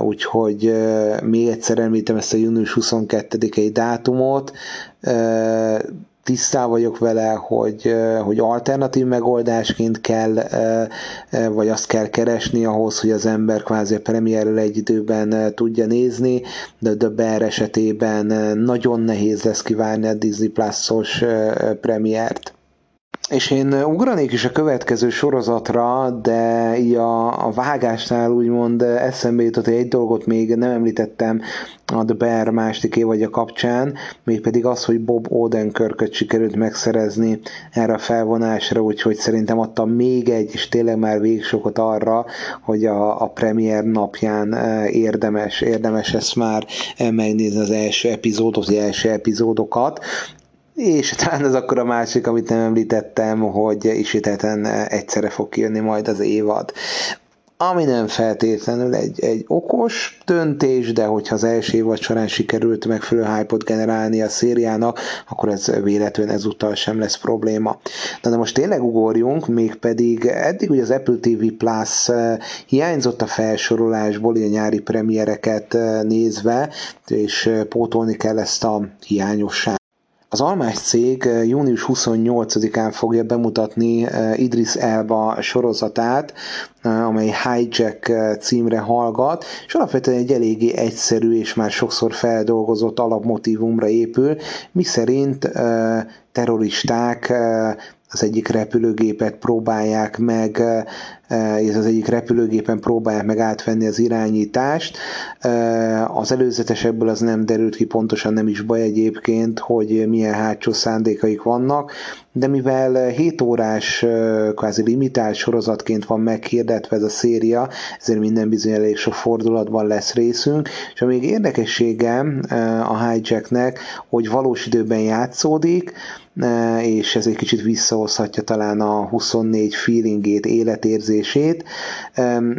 úgyhogy még egyszer említem ezt a június 22-i dátumot, tisztá vagyok vele, hogy, hogy alternatív megoldásként kell, vagy azt kell keresni ahhoz, hogy az ember kvázi a premierrel egy időben tudja nézni, de The Bear esetében nagyon nehéz lesz kivárni a Disney Plus-os premiért. És én ugranék is a következő sorozatra, de a, a vágásnál úgymond eszembe jutott, hogy egy dolgot még nem említettem a The Bear második évadja kapcsán, mégpedig az, hogy Bob Odenkirköt sikerült megszerezni erre a felvonásra, úgyhogy szerintem adtam még egy, és tényleg már végsokot arra, hogy a, a premier napján érdemes, érdemes ezt már megnézni az első epizódot, az első epizódokat, és talán ez akkor a másik, amit nem említettem, hogy ismételten egyszerre fog kijönni majd az évad ami nem feltétlenül egy, egy okos döntés, de hogyha az első évad során sikerült megfelelő hype generálni a szériának, akkor ez véletlenül ezúttal sem lesz probléma. Na de most tényleg ugorjunk, mégpedig eddig ugye az Apple TV Plus eh, hiányzott a felsorolásból, a nyári premiereket eh, nézve, és eh, pótolni kell ezt a hiányosságot. Az Almás cég eh, június 28-án fogja bemutatni eh, Idris Elba sorozatát, eh, amely Hijack címre hallgat, és alapvetően egy eléggé egyszerű és már sokszor feldolgozott alapmotívumra épül, miszerint terroristák az egyik repülőgépet próbálják meg, ez az egyik repülőgépen próbálják meg átvenni az irányítást. Az előzetesebből az nem derült ki, pontosan nem is baj egyébként, hogy milyen hátsó szándékaik vannak, de mivel 7 órás kvázi limitált sorozatként van meghirdetve ez a széria, ezért minden bizony elég sok fordulatban lesz részünk, és a még érdekessége a hijacknek, hogy valós időben játszódik, és ez egy kicsit visszahozhatja talán a 24 feelingét, életérzését, megnézését.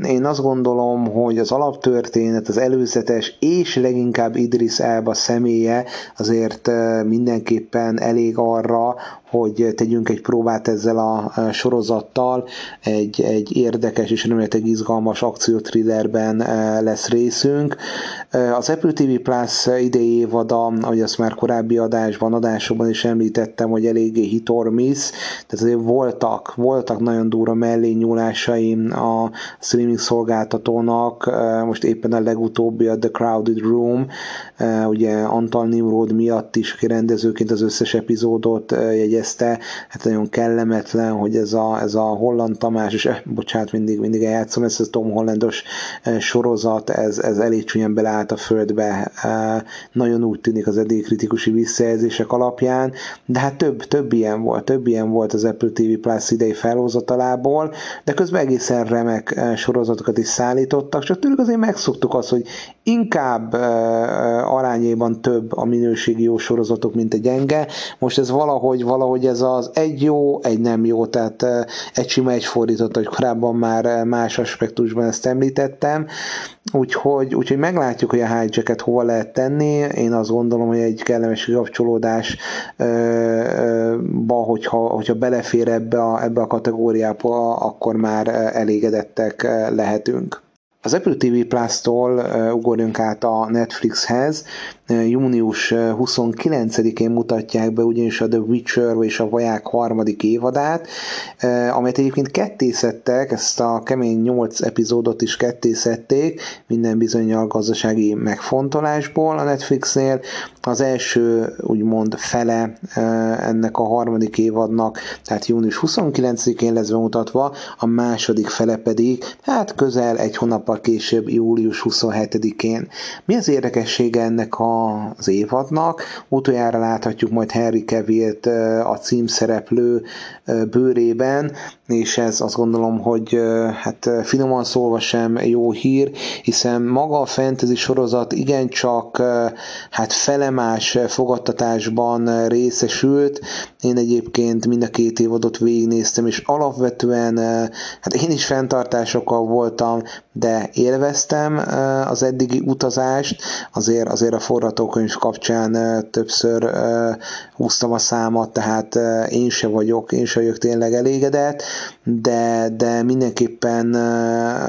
Én azt gondolom, hogy az alaptörténet, az előzetes és leginkább Idris Elba személye azért mindenképpen elég arra, hogy tegyünk egy próbát ezzel a sorozattal, egy, egy érdekes és remélhetőleg izgalmas akcióthrillerben lesz részünk. Az Apple TV Plus idei évada, ahogy azt már korábbi adásban, adásokban is említettem, hogy eléggé hit or miss, tehát azért voltak, voltak nagyon durva mellényúlásaim a streaming szolgáltatónak, most éppen a legutóbbi a The Crowded Room, ugye Antal Nimrod miatt is, rendezőként az összes epizódot jegyezte, hát nagyon kellemetlen, hogy ez a, ez a Holland Tamás, és eh, bocsánat, mindig, mindig eljátszom, ez a Tom Hollandos sorozat, ez, ez elég csúnyán beleállt a földbe, nagyon úgy tűnik az eddig kritikusi visszajelzések alapján, de hát több, több ilyen volt, több ilyen volt az Apple TV Plus idei felhozatalából, de közben egészen remek sorozatokat is szállítottak, csak tőlük azért megszoktuk azt, hogy inkább arányében több a minőségi jó sorozatok, mint a gyenge. Most ez valahogy, valahogy ez az egy jó, egy nem jó, tehát egy sima, egy fordított, hogy korábban már más aspektusban ezt említettem. Úgyhogy, úgyhogy meglátjuk, hogy a hijacket hova lehet tenni. Én azt gondolom, hogy egy kellemes kapcsolódásba, hogyha, hogyha belefér ebbe a, ebbe a kategóriába, akkor már elégedettek lehetünk. Az Apple TV Plus-tól ugorjunk át a Netflixhez, június 29-én mutatják be ugyanis a The Witcher és a Vaják harmadik évadát, amelyet egyébként kettészettek, ezt a kemény 8 epizódot is kettészették, minden bizonyal gazdasági megfontolásból a Netflixnél. Az első úgymond fele ennek a harmadik évadnak, tehát június 29-én lesz bemutatva, a második fele pedig, hát közel egy hónappal később, július 27-én. Mi az érdekessége ennek a az évadnak. Utoljára láthatjuk majd Harry Cavill-t a címszereplő bőrében, és ez azt gondolom, hogy hát finoman szólva sem jó hír, hiszen maga a fantasy sorozat igencsak hát felemás fogadtatásban részesült. Én egyébként mind a két évadot végignéztem, és alapvetően hát én is fenntartásokkal voltam, de élveztem az eddigi utazást, azért, azért a forgatókönyv kapcsán többször húztam a számat, tehát én se vagyok, én se vagyok tényleg elégedett, de, de mindenképpen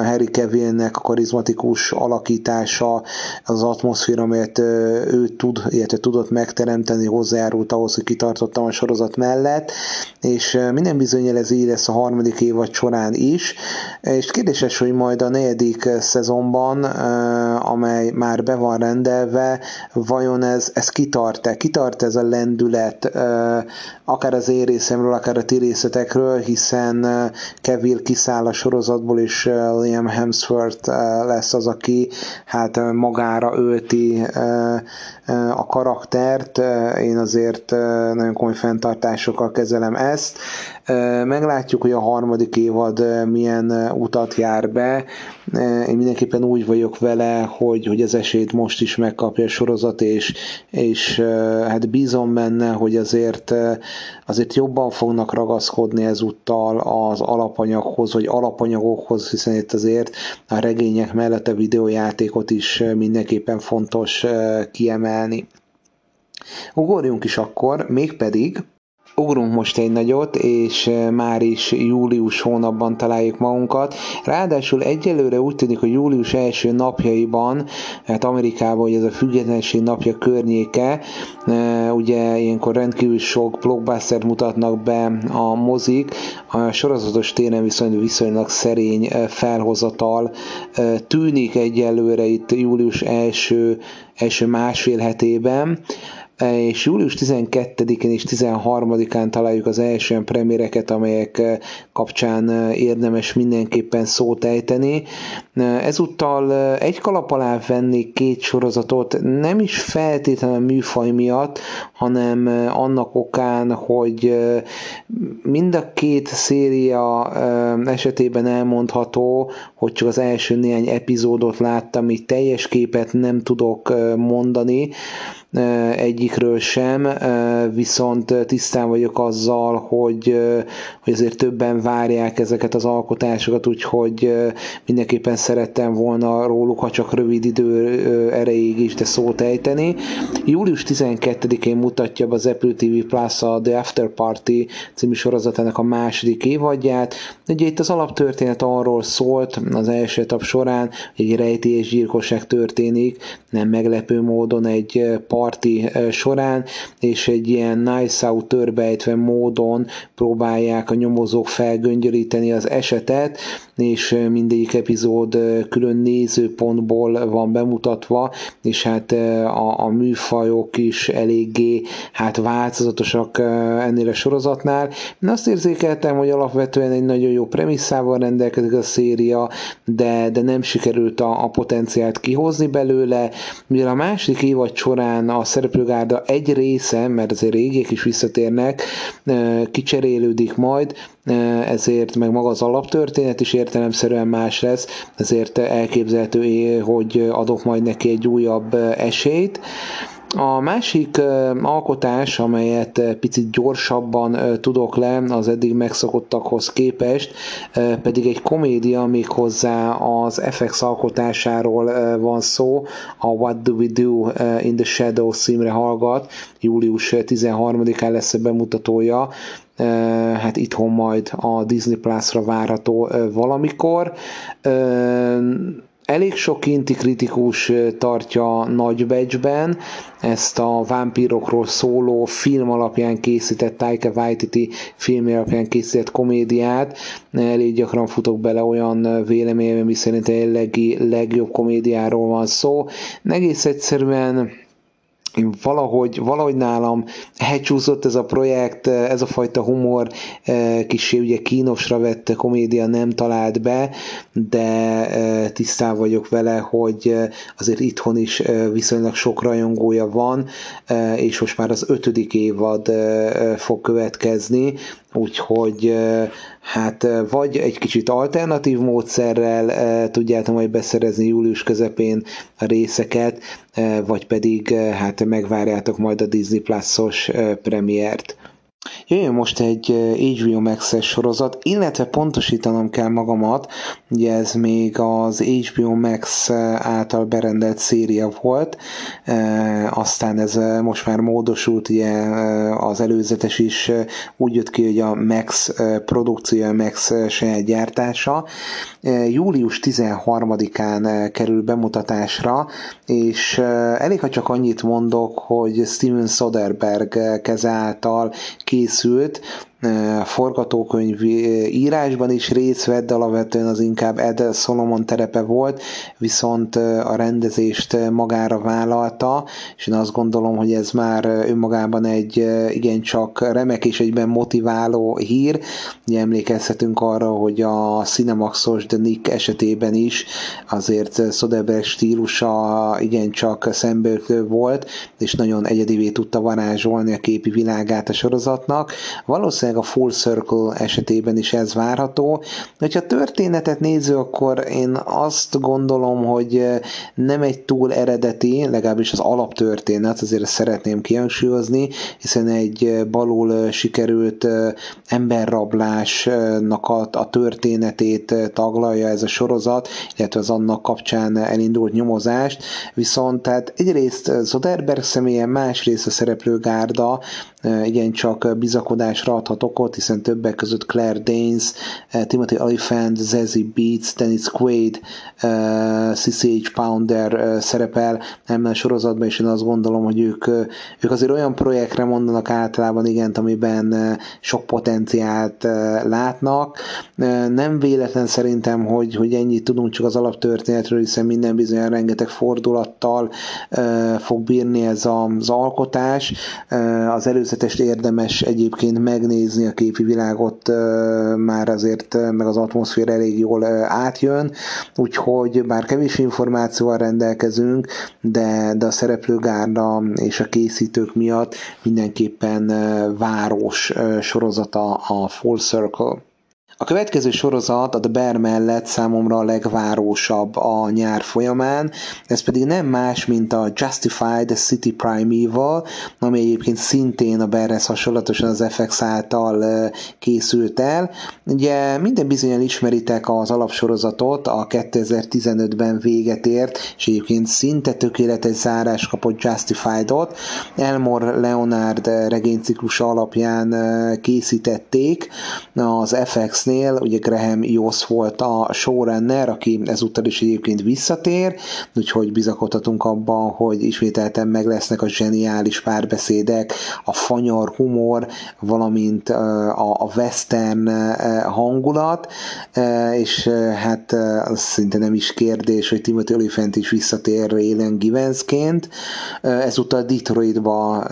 Harry Kevillnek a karizmatikus alakítása, az atmoszféra, amelyet ő tud, illetve tudott megteremteni, hozzájárult ahhoz, hogy kitartottam a sorozat mellett, és minden bizonyal ez így lesz a harmadik évad során is, és kérdéses, hogy majd a negyedik szezonban, amely már be van rendelve, vajon ez, ez kitart-e? Kitart ez a lendület, akár az én részemről, akár a ti részletekről, hiszen Kevin kiszáll a sorozatból, és Liam Hemsworth lesz az, aki hát magára ölti a karaktert. Én azért nagyon komoly fenntartásokkal kezelem ezt. Meglátjuk, hogy a harmadik évad milyen utat jár be. Én mindenképpen úgy vagyok vele, hogy, hogy az esélyt most is megkapja a sorozat, és, és hát bízom benne, hogy azért, azért jobban fognak ragaszkodni ezúttal az alapanyaghoz, vagy alapanyagokhoz, hiszen itt azért a regények mellett a videójátékot is mindenképpen fontos kiemelni. Ugorjunk is akkor, mégpedig ugrunk most egy nagyot, és eh, már is július hónapban találjuk magunkat. Ráadásul egyelőre úgy tűnik, hogy július első napjaiban, hát Amerikában hogy ez a függetlenség napja környéke, eh, ugye ilyenkor rendkívül sok blockbuster mutatnak be a mozik, a sorozatos téren viszont viszonylag szerény eh, felhozatal tűnik egyelőre itt július első, első másfél hetében és július 12-én és 13-án találjuk az első premiereket, amelyek eh, kapcsán eh, érdemes mindenképpen szót ejteni. Eh, ezúttal egy kalap alá vennék két sorozatot, nem is feltétlenül műfaj miatt, hanem annak okán, hogy mind a két széria esetében elmondható, hogy csak az első néhány epizódot láttam, így teljes képet nem tudok mondani, egyikről sem, viszont tisztán vagyok azzal, hogy, hogy azért többen várják ezeket az alkotásokat, úgyhogy mindenképpen szerettem volna róluk, ha csak rövid idő erejéig is, de szót ejteni. Július 12-én mutatja be az Apple TV Plus a The After Party című sorozatának a második évadját. Ugye itt az alaptörténet arról szólt az első etap során, hogy egy rejtélyes gyilkosság történik, nem meglepő módon egy parti során, és egy ilyen nice out törbejtve módon próbálják a nyomozók felgöngyöríteni az esetet, és mindegyik epizód külön nézőpontból van bemutatva, és hát a, a műfajok is eléggé hát változatosak ennél a sorozatnál. Én azt érzékeltem, hogy alapvetően egy nagyon jó premisszával rendelkezik a széria, de, de nem sikerült a, a potenciált kihozni belőle, mivel a másik évad során a szereplőgárda egy része, mert azért régiek is visszatérnek, kicserélődik majd, ezért meg maga az alaptörténet is értelemszerűen más lesz, ezért elképzelhető, hogy adok majd neki egy újabb esélyt. A másik alkotás, amelyet picit gyorsabban tudok le az eddig megszokottakhoz képest, pedig egy komédia, méghozzá az FX alkotásáról van szó, a What Do We Do in the Shadows címre hallgat, július 13-án lesz a bemutatója, hát itthon majd a Disney Plus-ra várható valamikor. Elég sok inti kritikus tartja nagybecsben ezt a vámpírokról szóló film alapján készített, Taika Waititi film alapján készített komédiát. Elég gyakran futok bele olyan véleményben, mi szerint a legjobb komédiáról van szó. Egész egyszerűen én valahogy, valahogy nálam elcsúszott ez a projekt, ez a fajta humor eh, kicsi ugye kínosra vette komédia nem talált be, de eh, tisztán vagyok vele, hogy eh, azért itthon is viszonylag sok rajongója van, és most már az ötödik évad fog következni, úgyhogy hát vagy egy kicsit alternatív módszerrel tudjátok majd beszerezni július közepén a részeket, vagy pedig hát megvárjátok majd a Disney Plus-os premiért. Jöjjön most egy HBO Max-es sorozat, illetve pontosítanom kell magamat, ugye ez még az HBO Max által berendelt széria volt, aztán ez most már módosult, ugye az előzetes is úgy jött ki, hogy a Max produkció, a Max saját gyártása. Július 13-án kerül bemutatásra, és elég, ha csak annyit mondok, hogy Steven Soderbergh keze által készült, forgatókönyv írásban is részt vett, de alapvetően az inkább Ed Solomon terepe volt, viszont a rendezést magára vállalta, és én azt gondolom, hogy ez már önmagában egy igencsak remek és egyben motiváló hír. Ugye emlékezhetünk arra, hogy a Cinemaxos The Nick esetében is azért Soderbergh stílusa igencsak szembeötlő volt, és nagyon egyedivé tudta varázsolni a képi világát a sorozatnak. Valószínűleg valószínűleg a Full Circle esetében is ez várható. De ha történetet néző, akkor én azt gondolom, hogy eh, nem egy túl eredeti, legalábbis az alaptörténet, azért szeretném kihangsúlyozni, hiszen egy eh, balul eh, sikerült emberrablásnak a, a történetét taglalja ez a sorozat, illetve az annak kapcsán elindult nyomozást, viszont tehát egyrészt Zoderberg személye, másrészt a szereplőgárda igencsak bizakodásra adhat adhat okot, hiszen többek között Claire Danes, eh, Timothy Olyphant, Zazie Beats, Dennis Quaid, eh, CCH Pounder eh, szerepel ebben a sorozatban, és én azt gondolom, hogy ők, ők azért olyan projektre mondanak általában igent, amiben sok potenciált látnak. Nem véletlen szerintem, hogy, hogy ennyit tudunk csak az alaptörténetről, hiszen minden bizony rengeteg fordulattal fog bírni ez az alkotás. Az előzetest érdemes egyébként megnézni, nézni a képi világot már azért meg az atmoszféra elég jól átjön, úgyhogy bár kevés információval rendelkezünk, de, de a szereplőgárda és a készítők miatt mindenképpen város sorozata a Full Circle. A következő sorozat a The Bear mellett számomra a legvárósabb a nyár folyamán, ez pedig nem más, mint a Justified City Primeval, ami egyébként szintén a Bearhez hasonlatosan az FX által készült el. Ugye minden bizonyal ismeritek az alapsorozatot, a 2015-ben véget ért, és egyébként szinte tökéletes zárás kapott Justified-ot. Elmore Leonard regényciklus alapján készítették az FX-nél, ugye Graham Yoss volt a showrunner, aki ezúttal is egyébként visszatér, úgyhogy bizakodhatunk abban, hogy ismételten meg lesznek a zseniális párbeszédek, a fanyar humor, valamint a western hangulat, és hát az szinte nem is kérdés, hogy Timothy Olyphant is visszatér Raylan Givensként. Ezúttal Detroitba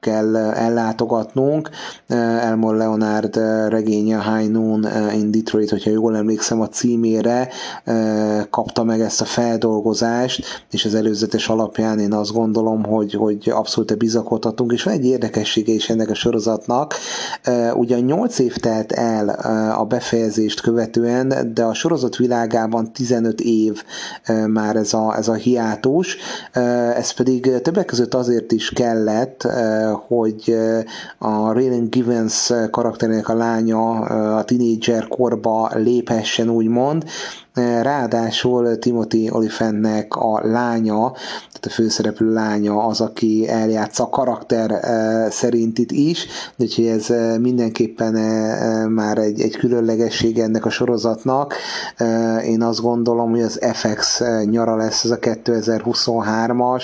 kell ellátogatnunk. Elmore Leonard regénye High Noon in Detroit, hogyha jól emlékszem a címére, kapta meg ezt a feldolgozást, és az előzetes alapján én azt gondolom, hogy, hogy abszolút bizakodhatunk, és van egy érdekessége is ennek a sorozatnak. Ugyan 8 év telt el a befejezést követően, de a sorozat világában 15 év már ez a, ez a hiátus, ez pedig többek között azért is kellett, hogy a Raylan Givens karakterének a lánya a tinédzser korba léphessen, úgymond, Ráadásul Timothy Olyphantnek a lánya, tehát a főszereplő lánya az, aki eljátsza a karakter szerint itt is, úgyhogy ez mindenképpen már egy, egy különlegesség ennek a sorozatnak. Én azt gondolom, hogy az FX nyara lesz ez a 2023-as,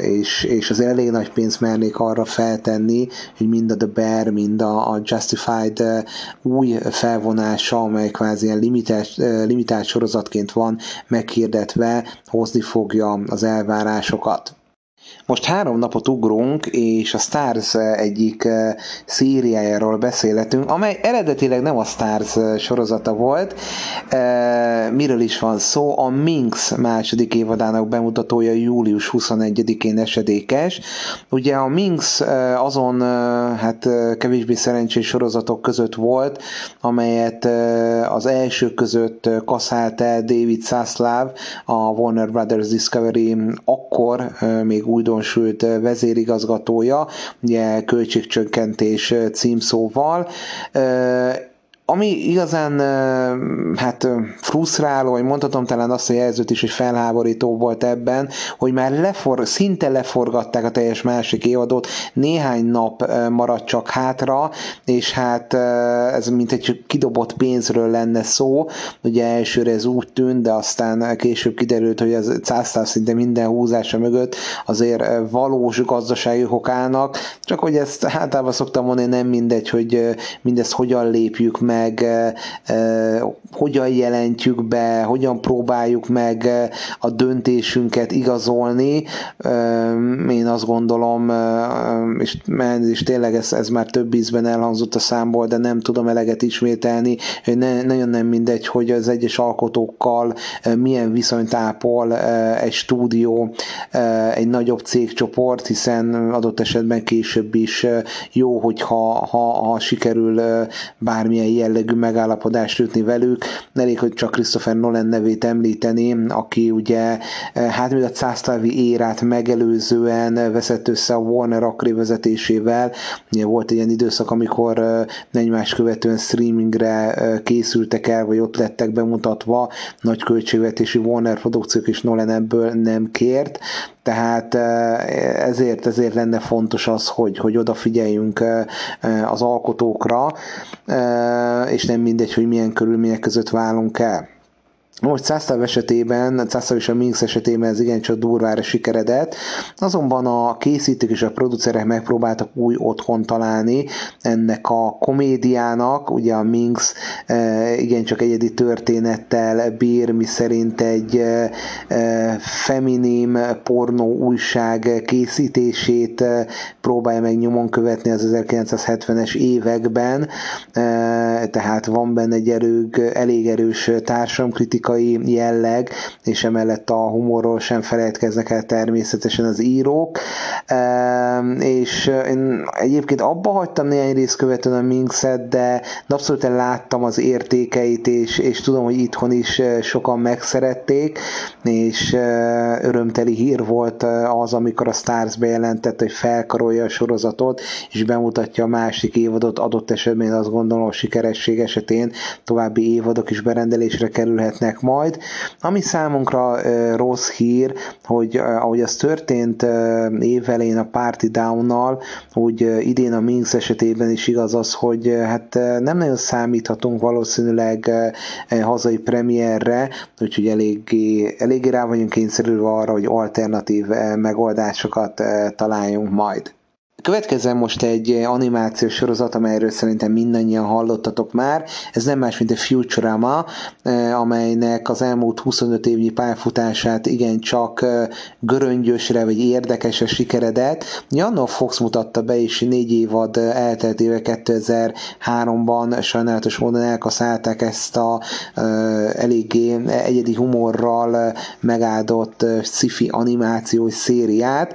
és, és az elég nagy pénzt mernék arra feltenni, hogy mind a The Bear, mind a, a Justified új felvonása, amely kvázi ilyen limites limitált sorozatként van meghirdetve, hozni fogja az elvárásokat. Most három napot ugrunk, és a Stars egyik eh, szériájáról beszélhetünk, amely eredetileg nem a Stars eh, sorozata volt. Eh, miről is van szó? A Minx második évadának bemutatója július 21-én esedékes. Ugye a Minx azon hát kevésbé szerencsés sorozatok között volt, amelyet az első között kaszált el David Zaslav, a Warner Brothers Discovery akkor még újdon újdonsült vezérigazgatója, ugye költségcsökkentés címszóval, ami igazán hát frusztráló, vagy mondhatom talán azt a jelzőt is, hogy felháborító volt ebben, hogy már lefor, szinte leforgatták a teljes másik évadot, néhány nap maradt csak hátra, és hát ez mint egy kidobott pénzről lenne szó, ugye elsőre ez úgy tűnt, de aztán később kiderült, hogy ez cáztál szinte minden húzása mögött azért valós gazdasági okának, csak hogy ezt általában szoktam mondani, nem mindegy, hogy mindezt hogyan lépjük meg, meg hogyan jelentjük be, hogyan próbáljuk meg a döntésünket igazolni. Én azt gondolom, és, és tényleg ez, ez már több ízben elhangzott a számból, de nem tudom eleget ismételni, hogy ne, nagyon nem mindegy, hogy az egyes alkotókkal milyen viszonyt ápol egy stúdió, egy nagyobb cégcsoport, hiszen adott esetben később is jó, hogyha ha, ha sikerül bármilyen jellegű megállapodást jutni velük. Elég, hogy csak Christopher Nolan nevét említeni, aki ugye hát még a Cászlávi érát megelőzően veszett össze a Warner Akri vezetésével. Ugye volt egy ilyen időszak, amikor egymás követően streamingre készültek el, vagy ott lettek bemutatva nagy költségvetési Warner produkciók, és Nolan ebből nem kért. Tehát ezért, ezért lenne fontos az, hogy, hogy odafigyeljünk az alkotókra, és nem mindegy, hogy milyen körülmények között válunk el. Most Szásztav esetében, Szásztav és a Minx esetében ez igencsak durvára sikeredett, azonban a készítők és a producerek megpróbáltak új otthon találni ennek a komédiának, ugye a Minx e, igencsak egyedi történettel bír, mi szerint egy e, e, feminim pornó újság készítését próbálja meg nyomon követni az 1970-es években, tehát van benne egy elég, elég erős társadalomkritika, politikai jelleg, és emellett a humorról sem felejtkeznek el természetesen az írók, és én egyébként abba hagytam néhány részt követően a Minxet, de abszolút láttam az értékeit, és, és tudom, hogy itthon is sokan megszerették, és örömteli hír volt az, amikor a Stars bejelentette, hogy felkarolja a sorozatot, és bemutatja a másik évadot, adott esetben azt gondolom a sikeresség esetén további évadok is berendelésre kerülhetnek majd. Ami számunkra rossz hír, hogy ahogy az történt évelén a Party Down-nal, úgy idén a Minx esetében is igaz az, hogy hát nem nagyon számíthatunk valószínűleg hazai premierre, úgyhogy eléggé, eléggé rá vagyunk kényszerülve arra, hogy alternatív megoldásokat találjunk majd. Következzen most egy animációs sorozat, amelyről szerintem mindannyian hallottatok már. Ez nem más, mint a Futurama, eh, amelynek az elmúlt 25 évnyi pályafutását igencsak eh, göröngyösre vagy érdekesre sikeredett. Janno Fox mutatta be, és négy évad eh, elteltével 2003-ban sajnálatos módon elkaszálták ezt a eléggé egyedi humorral megáldott sci-fi animációs szériát.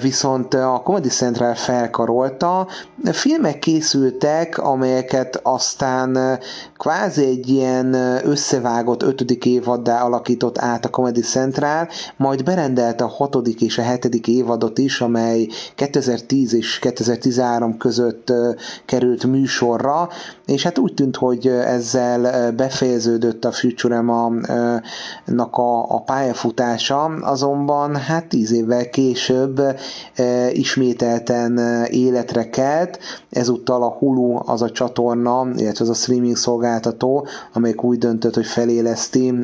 Viszont a Comedy Central felkarolta. Filmek készültek, amelyeket aztán kvázi egy ilyen összevágott ötödik évaddá alakított át a Comedy Central, majd berendelte a hatodik és a hetedik évadot is, amely 2010 és 2013 között került műsorra, és hát úgy tűnt, hogy ezzel befejeződött a Futurama-nak a, a pályafutása, azonban hát tíz évvel később ismételten életre kelt, ezúttal a Hulu az a csatorna, illetve az a streaming szolgáltató, amelyik úgy döntött, hogy feléleszti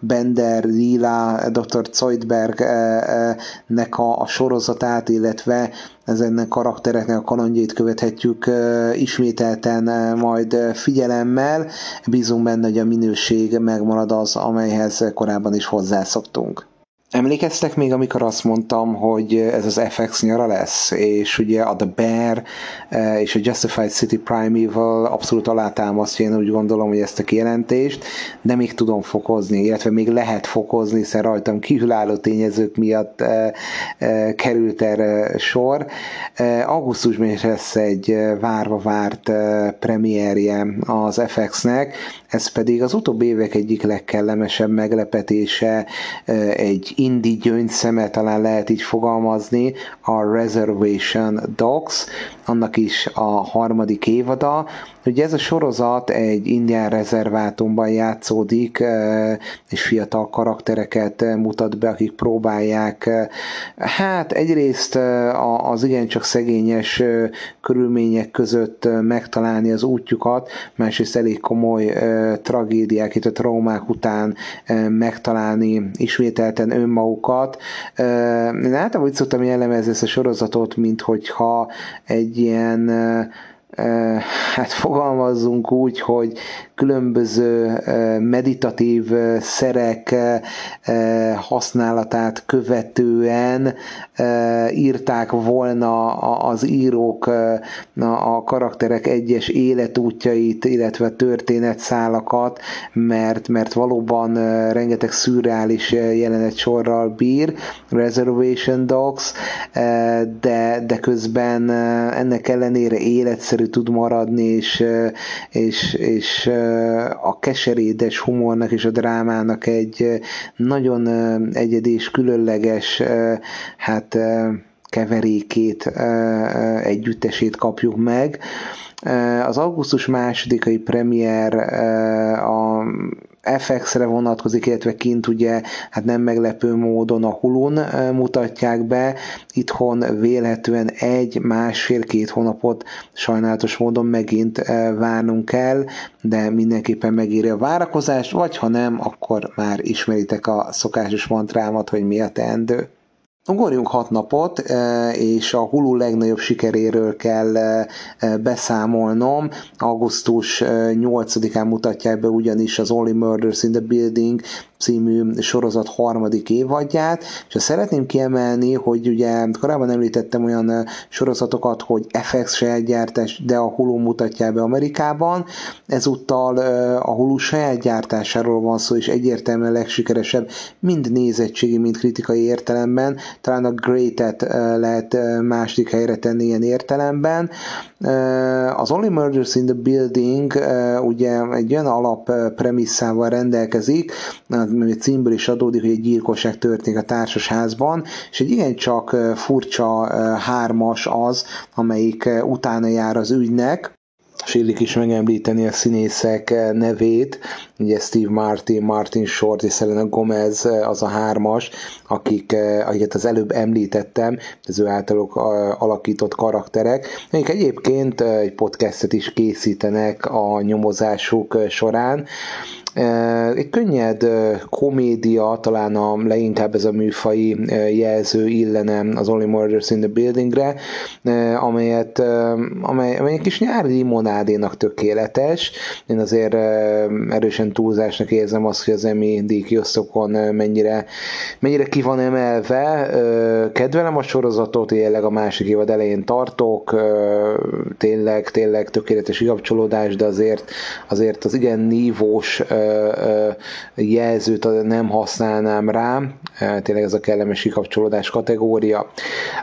Bender, Lila, Dr. Zoidberg-nek a, a sorozatát, illetve ezennek karaktereknek a kalandjait követhetjük ismételten majd figyelemmel. Bízunk benne, hogy a minőség megmarad az, amelyhez korábban is hozzászoktunk. Emlékeztek még, amikor azt mondtam, hogy ez az FX nyara lesz, és ugye a The Bear eh, és a Justified City Primeval abszolút alátámasztja, én úgy gondolom, hogy ezt a kijelentést, de még tudom fokozni, illetve még lehet fokozni, hiszen rajtam kívülálló tényezők miatt e, e, került erre sor. E, augusztusban is lesz egy várva várt premierje az FX-nek, ez pedig az utóbbi évek egyik legkellemesebb meglepetése, egy indi gyöngyszeme, talán lehet így fogalmazni, a Reservation Dogs, annak is a harmadik évada. Ugye ez a sorozat egy indián rezervátumban játszódik, és fiatal karaktereket mutat be, akik próbálják hát egyrészt az igencsak szegényes körülmények között megtalálni az útjukat, másrészt elég komoly tragédiák, itt a traumák után megtalálni ismételten önmagukat. Én általában úgy szoktam jellemezni ezt a sorozatot, mint hogyha egy ilyen hát fogalmazzunk úgy, hogy különböző meditatív szerek használatát követően írták volna az írók a karakterek egyes életútjait, illetve történetszálakat, mert, mert valóban rengeteg szürreális jelenet sorral bír, Reservation Dogs, de, de közben ennek ellenére életszerű tud maradni, és, és, és a keserédes humornak és a drámának egy nagyon egyedi és különleges hát keverékét, együttesét kapjuk meg. Az augusztus másodikai premier a FX-re vonatkozik, illetve kint ugye hát nem meglepő módon a Hulun mutatják be, itthon vélhetően egy, másfél-két hónapot sajnálatos módon megint várnunk kell, de mindenképpen megéri a várakozást, vagy ha nem, akkor már ismeritek a szokásos mantrámat, hogy mi a teendő. Ugorjunk hat napot, e, és a Hulu legnagyobb sikeréről kell e, e, beszámolnom. Augusztus 8-án mutatják be ugyanis az Only Murders in the Building című sorozat harmadik évadját, és szeretném kiemelni, hogy ugye korábban említettem olyan sorozatokat, hogy FX saját gyártás, de a Hulu mutatja be Amerikában, ezúttal a Hulu saját gyártásáról van szó, és egyértelműen legsikeresebb, mind nézettségi, mind kritikai értelemben, talán a Great-et lehet második helyre tenni ilyen értelemben. Az Only Murders in the Building ugye egy olyan alap premisszával rendelkezik, ami címből is adódik, hogy egy gyilkosság történik a társasházban, és egy igencsak furcsa hármas az, amelyik utána jár az ügynek, és illik is megemlíteni a színészek nevét, ugye Steve Martin, Martin Short és Selena Gomez az a hármas, akik, akiket az előbb említettem, az ő általuk alakított karakterek, akik egyébként egy podcastet is készítenek a nyomozásuk során, egy könnyed komédia, talán a leginkább ez a műfai jelző illene az Only Murders in the Buildingre, amelyet, amely, amely egy kis nyári limonádénak tökéletes. Én azért erősen túlzásnak érzem azt, hogy az Emmy díjkiosztokon mennyire, mennyire ki van emelve. Kedvelem a sorozatot, jelenleg a másik évad elején tartok, tényleg, tényleg tökéletes kikapcsolódás, de azért, azért az igen nívós jelzőt nem használnám rá, tényleg ez a kellemes kikapcsolódás kategória.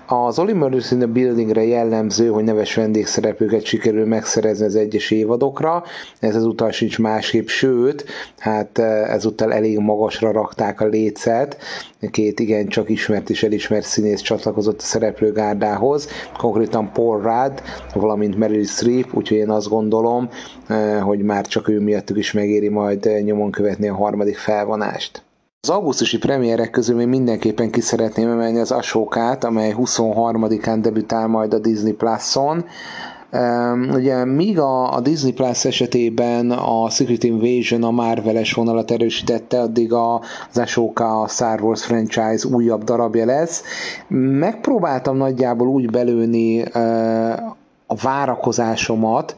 Az Oli Murders in the Buildingre jellemző, hogy neves vendégszereplőket sikerül megszerezni az egyes évadokra, ez ezúttal sincs másképp, sőt, hát ezúttal elég magasra rakták a lécet, két igen csak ismert és elismert színész csatlakozott a szereplőgárdához, konkrétan Paul Rudd, valamint Meryl Streep, úgyhogy én azt gondolom, hogy már csak ő miattuk is megéri majd nyomon követni a harmadik felvonást. Az augusztusi premierek közül még mindenképpen ki szeretném emelni az Asókát, amely 23-án debütál majd a Disney Plus-on. Ugye míg a, a Disney Plus esetében a Secret Invasion a Marvel-es vonalat erősítette, addig a, az Ashoka a Star Wars franchise újabb darabja lesz. Megpróbáltam nagyjából úgy belőni uh, a várakozásomat,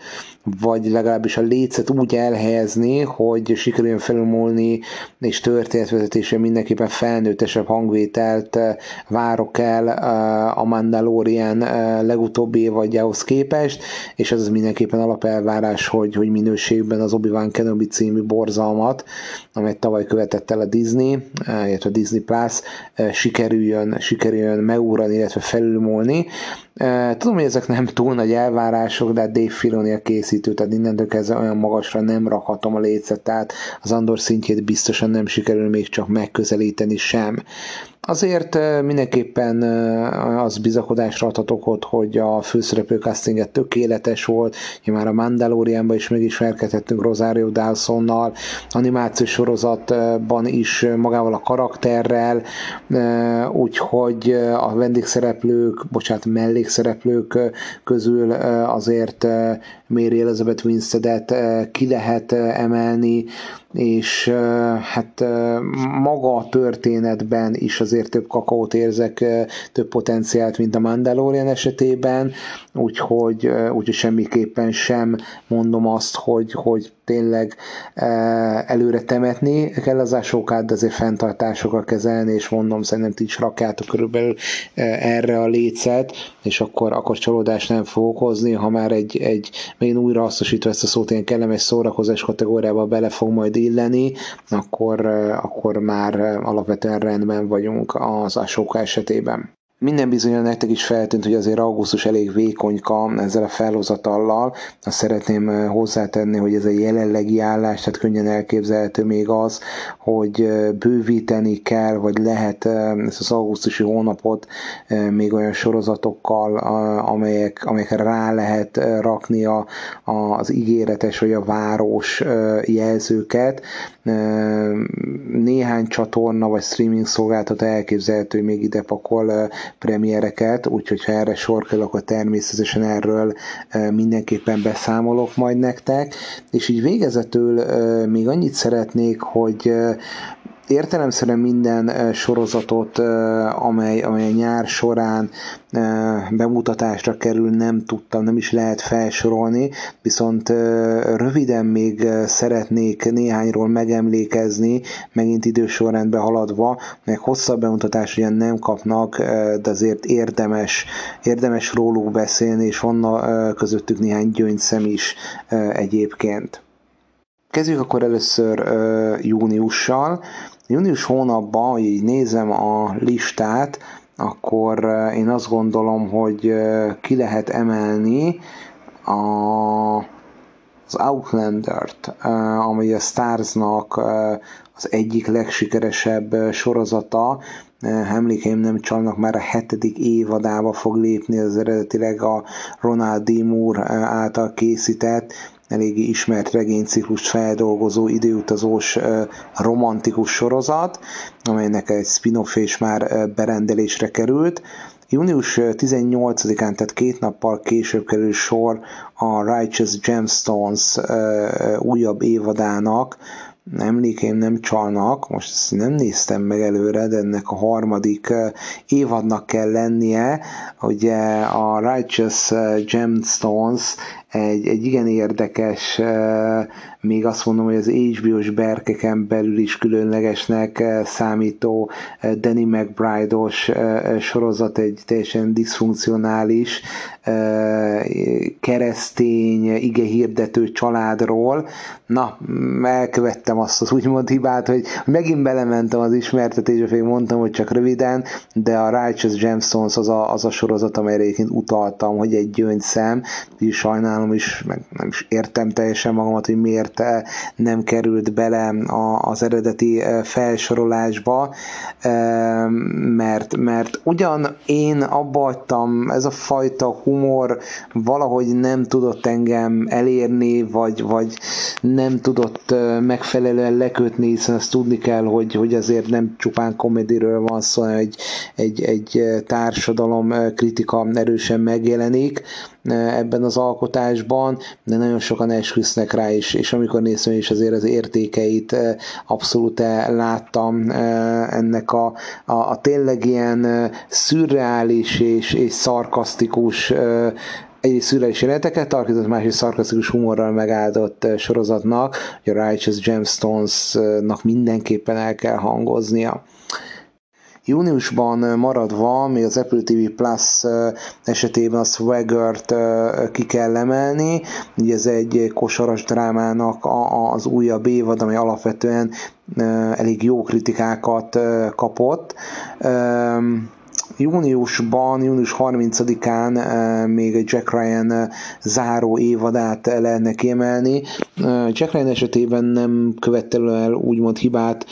vagy legalábbis a lécet úgy elhelyezni, hogy sikerüljön felülmúlni, és történetvezetésre mindenképpen felnőttesebb hangvételt eh, várok el eh, a Mandalorian eh, legutóbbi évadjához képest, és az mindenképpen alapelvárás, hogy, hogy minőségben az Obi-Wan Kenobi című borzalmat, amelyet tavaly követett el a Disney, illetve a Disney Plus, sikerüljön, sikerüljön megúrani, illetve felülmúlni. Tudom, hogy ezek nem túl nagy elvárások, de Dave Filoni a készítő, tehát innentől kezdve olyan magasra nem rakhatom a lécet, tehát az Andor szintjét biztosan nem sikerül még csak megközelíteni sem. Azért mindenképpen az bizakodásra adhatok ott, hogy a főszereplő castinget tökéletes volt, már a Mandalorianban is megismerkedhettünk Rosario Dawsonnal, animációs sorozatban is magával a karakterrel, úgyhogy a vendégszereplők, bocsánat, mellékszereplők közül azért Mary Elizabeth Winsteadet ki lehet emelni, és hát maga a történetben is azért több kakaót érzek, több potenciált, mint a Mandalorian esetében, úgyhogy, úgyhogy semmiképpen sem mondom azt, hogy, hogy tényleg előre temetni kell az ásókát, de azért fenntartásokkal kezelni, és mondom, szerintem ti is rakjátok körülbelül erre a lécet, és akkor, akkor csalódást nem fog okozni, ha már egy, egy még újra hasznosítva ezt a szót, ilyen kellemes szórakozás kategóriába bele fog majd illeni, akkor, akkor már alapvetően rendben vagyunk az Asóka esetében. Minden bizony nektek is feltűnt, hogy azért augusztus elég vékonyka ezzel a felhozatallal. Azt szeretném hozzátenni, hogy ez a jelenlegi állás, tehát könnyen elképzelhető még az, hogy bővíteni kell, vagy lehet ezt az augusztusi hónapot még olyan sorozatokkal, amelyek, amelyekre rá lehet rakni a, az ígéretes vagy a város jelzőket. Néhány csatorna vagy streaming szolgáltató elképzelhető, hogy még ide pakol premiereket, úgyhogy ha erre sor kell, akkor természetesen erről mindenképpen beszámolok majd nektek. És így végezetül még annyit szeretnék, hogy értelemszerűen minden sorozatot, amely, amely nyár során bemutatásra kerül, nem tudtam, nem is lehet felsorolni, viszont röviden még szeretnék néhányról megemlékezni, megint idősorrendbe haladva, meg hosszabb bemutatást ugyan nem kapnak, de azért érdemes, érdemes róluk beszélni, és van közöttük néhány gyöngyszem is egyébként. Kezdjük akkor először júniussal. Június hónapban, hogy így nézem a listát, akkor én azt gondolom, hogy ki lehet emelni a, az Outlander-t, ami a Starsnak az egyik legsikeresebb sorozata, emlékeim nem csalnak, már a hetedik évadába fog lépni az eredetileg a Ronald D. Moore által készített, eléggé ismert regényciklust feldolgozó időutazós romantikus sorozat, amelynek egy spin-off és már berendelésre került. Június 18-án, tehát két nappal később kerül sor a Righteous Gemstones újabb évadának, emlékeim nem csalnak, most ezt nem néztem meg előre, de ennek a harmadik évadnak kell lennie, ugye a Righteous Gemstones egy, egy igen érdekes, még azt mondom, hogy az HBO-s berkeken belül is különlegesnek számító Danny McBride-os sorozat, egy teljesen diszfunkcionális keresztény, ige hirdető családról. Na, elkövettem azt az úgymond hibát, hogy megint belementem az ismertetésbe, fél mondtam, hogy csak röviden, de a Righteous Gemstones az a, az a sorozat, amelyre egyébként utaltam, hogy egy gyöngyszem, és sajnálom is, meg nem is értem teljesen magamat, hogy miért eh, nem került bele az eredeti eh, felsorolásba, eh, mert, mert ugyan én abba ez a fajta humor valahogy nem tudott engem elérni, vagy, vagy nem tudott megfelelően lekötni, hiszen azt tudni kell, hogy, hogy azért nem csupán komediről van szó, egy, egy, egy társadalom kritika erősen megjelenik ebben az alkotásban, de nagyon sokan esküsznek rá is, és amikor néztem is azért az értékeit abszolút láttam ennek a, a, a tényleg ilyen szürreális és, és szarkasztikus egyrészt szürreális jeleneteket tarkított, másrészt szarkasztikus humorral megáldott sorozatnak, hogy a Righteous Gemstones-nak mindenképpen el kell hangoznia. Júniusban maradva, még az Apple TV Plus esetében a Swagger-t ki kell emelni, ugye ez egy kosaras drámának az újabb évad, ami alapvetően elég jó kritikákat kapott júniusban, június 30-án eh, még egy Jack Ryan eh, záró évadát lehetne kiemelni. Eh, Jack Ryan esetében nem követte el úgymond hibát,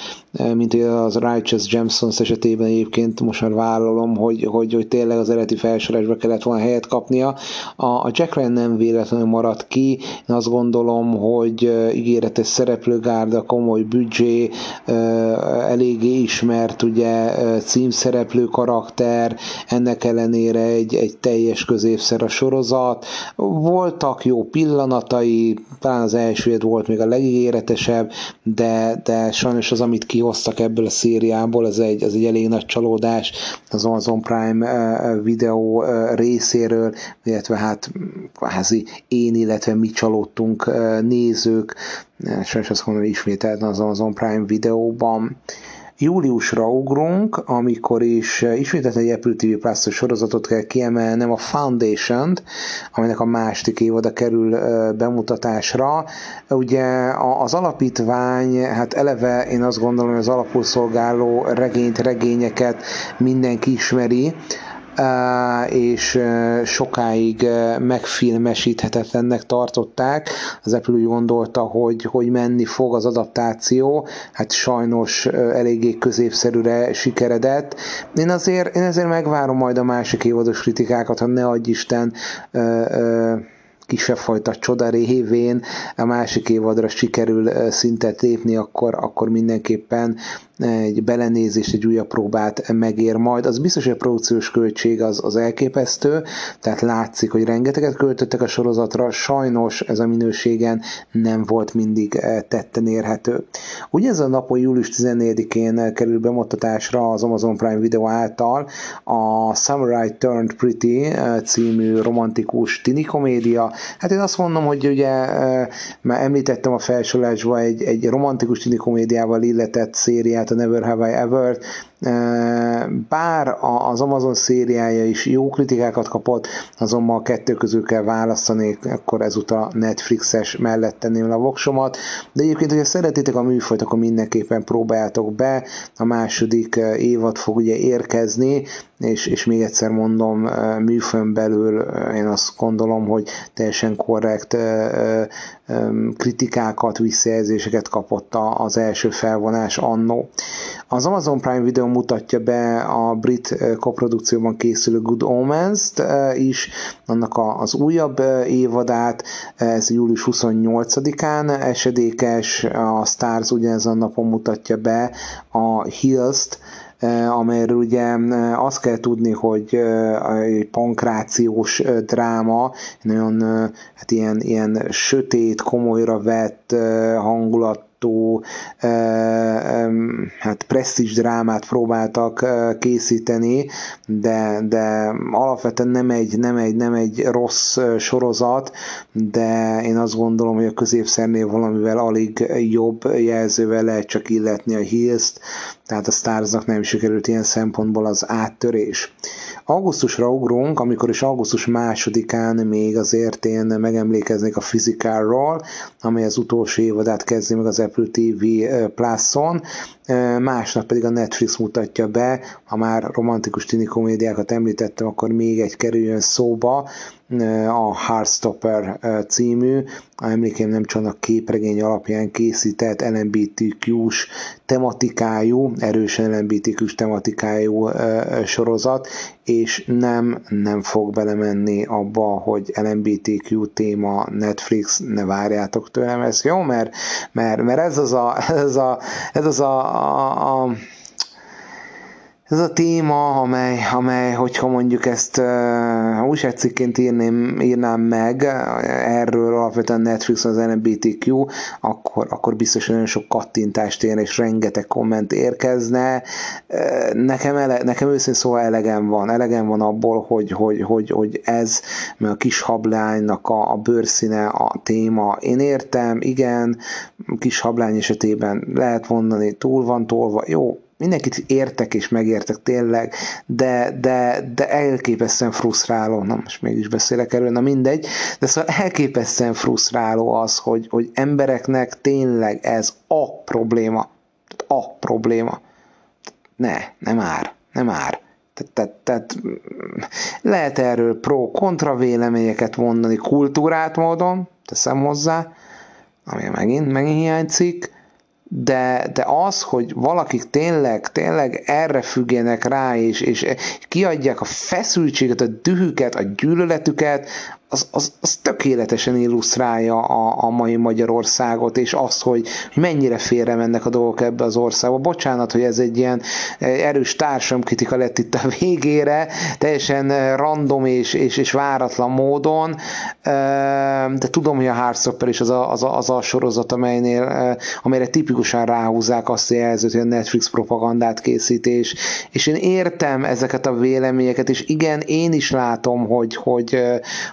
mint az Righteous Gemstones esetében egyébként most már vállalom, hogy, hogy, hogy tényleg az eredeti felsorásba kellett volna helyet kapnia. A, a Jack Ryan nem véletlenül maradt ki, én azt gondolom, hogy ígéretes szereplőgárda, komoly büdzsé, eléggé ismert ugye címszereplő karakter, siker, ennek ellenére egy, egy teljes középszer a sorozat. Voltak jó pillanatai, talán az első volt még a legígéretesebb, de, de sajnos az, amit kihoztak ebből a szériából, az egy, az egy elég nagy csalódás az Amazon Prime videó részéről, illetve hát kvázi én, illetve mi csalódtunk nézők, sajnos azt mondom, ismételten az Amazon Prime videóban. Júliusra ugrunk, amikor is eh, ismételten egy Apple TV Plus sorozatot kell kiemelnem, a Foundation-t, aminek a második évada kerül eh, bemutatásra. Ugye az alapítvány, hát eleve én azt gondolom, hogy az alapul szolgáló regényt, regényeket mindenki ismeri, és sokáig megfilmesíthetetlennek tartották. Az Apple úgy gondolta, hogy, hogy menni fog az adaptáció, hát sajnos eléggé középszerűre sikeredett. Én azért, én azért megvárom majd a másik évados kritikákat, ha ne adj Isten kisebb fajta csoda révén a másik évadra sikerül szintet lépni, akkor, akkor mindenképpen egy belenézést, egy újabb próbát megér majd. Az biztos, hogy a produkciós költség az, az elképesztő, tehát látszik, hogy rengeteget költöttek a sorozatra, sajnos ez a minőségen nem volt mindig eh, tetten érhető. ez a napon, július 14-én kerül bemutatásra az Amazon Prime Video által a Samurai Turned Pretty eh, című romantikus tini komédia. Hát én azt mondom, hogy ugye eh, már említettem a felsorolásban egy, egy romantikus tini komédiával illetett szériát, Never Have I Ever, bár az Amazon szériája is jó kritikákat kapott, azonban a kettő közül kell választani, akkor ezúttal Netflixes mellett tenném a voksomat, de egyébként, hogyha szeretitek a műfajt, akkor mindenképpen próbáljátok be, a második évad fog ugye érkezni, és, és még egyszer mondom, műfőn belül én azt gondolom, hogy teljesen korrekt kritikákat, visszajelzéseket kapott az első felvonás annó. Az Amazon Prime Video mutatja be a brit koprodukcióban készülő Good Omens-t is, annak az újabb évadát, ez július 28-án esedékes, a Stars ugyanezen napon mutatja be a Hills-t, amelyről ugye azt kell tudni, hogy egy pankrációs dráma, nagyon hát ilyen, ilyen sötét, komolyra vett hangulat látható hát presztis drámát próbáltak készíteni, de, de alapvetően nem egy, nem, egy, nem egy rossz sorozat, de én azt gondolom, hogy a középszernél valamivel alig jobb jelzővel lehet csak illetni a Hills-t, tehát a Starsnak nem sikerült ilyen szempontból az áttörés. Augusztusra ugrunk, amikor is augusztus másodikán még azért én megemlékeznék a Physicalról, amely az utolsó évadát kezdi meg az Apple TV Plus-on, másnap pedig a Netflix mutatja be, ha már romantikus tini komédiákat említettem, akkor még egy kerüljön szóba, a Heartstopper című, a emlékeim nem csak a képregény alapján készített LMBTQ-s tematikájú, erősen LMBTQ-s tematikájú sorozat, és nem, nem fog belemenni abba, hogy LMBTQ téma Netflix, ne várjátok tőlem ezt, jó? Mert, mert, mert ez az a, ez a, ez az a, a, a ez a téma, amely, amely hogyha mondjuk ezt uh, újságcikként írném, írnám meg erről alapvetően Netflix az LGBTQ, akkor, akkor biztos nagyon sok kattintást ér, és rengeteg komment érkezne. Uh, nekem, ele, nekem őszintén szóval elegem van, elegem van abból, hogy, hogy, hogy, hogy ez, mert a kis hablánynak a, a bőrszíne a téma. Én értem, igen, kis hablány esetében lehet mondani, túl van tolva, jó, mindenkit értek és megértek tényleg, de, de, de elképesztően frusztráló, na most mégis beszélek erről, na mindegy, de szóval elképesztően frusztráló az, hogy, hogy embereknek tényleg ez a probléma, a probléma. Ne, nem ár, nem ár. Tehát, tehát, tehát lehet erről pro-kontra véleményeket mondani kultúrát módon, teszem hozzá, ami megint, megint hiányzik, de, de az, hogy valakik tényleg, tényleg erre függjenek rá, és, és kiadják a feszültséget, a dühüket, a gyűlöletüket, az, az, az tökéletesen illusztrálja a, a mai Magyarországot, és azt, hogy, mennyire félre mennek a dolgok ebbe az országba. Bocsánat, hogy ez egy ilyen erős társamkritika lett itt a végére, teljesen random és, és, és váratlan módon, de tudom, hogy a Hardstopper is az a, az a, az a sorozat, amelynél, amelyre tipikusan ráhúzzák azt a jelzőt, hogy a Netflix propagandát készít, és, és én értem ezeket a véleményeket, és igen, én is látom, hogy, hogy,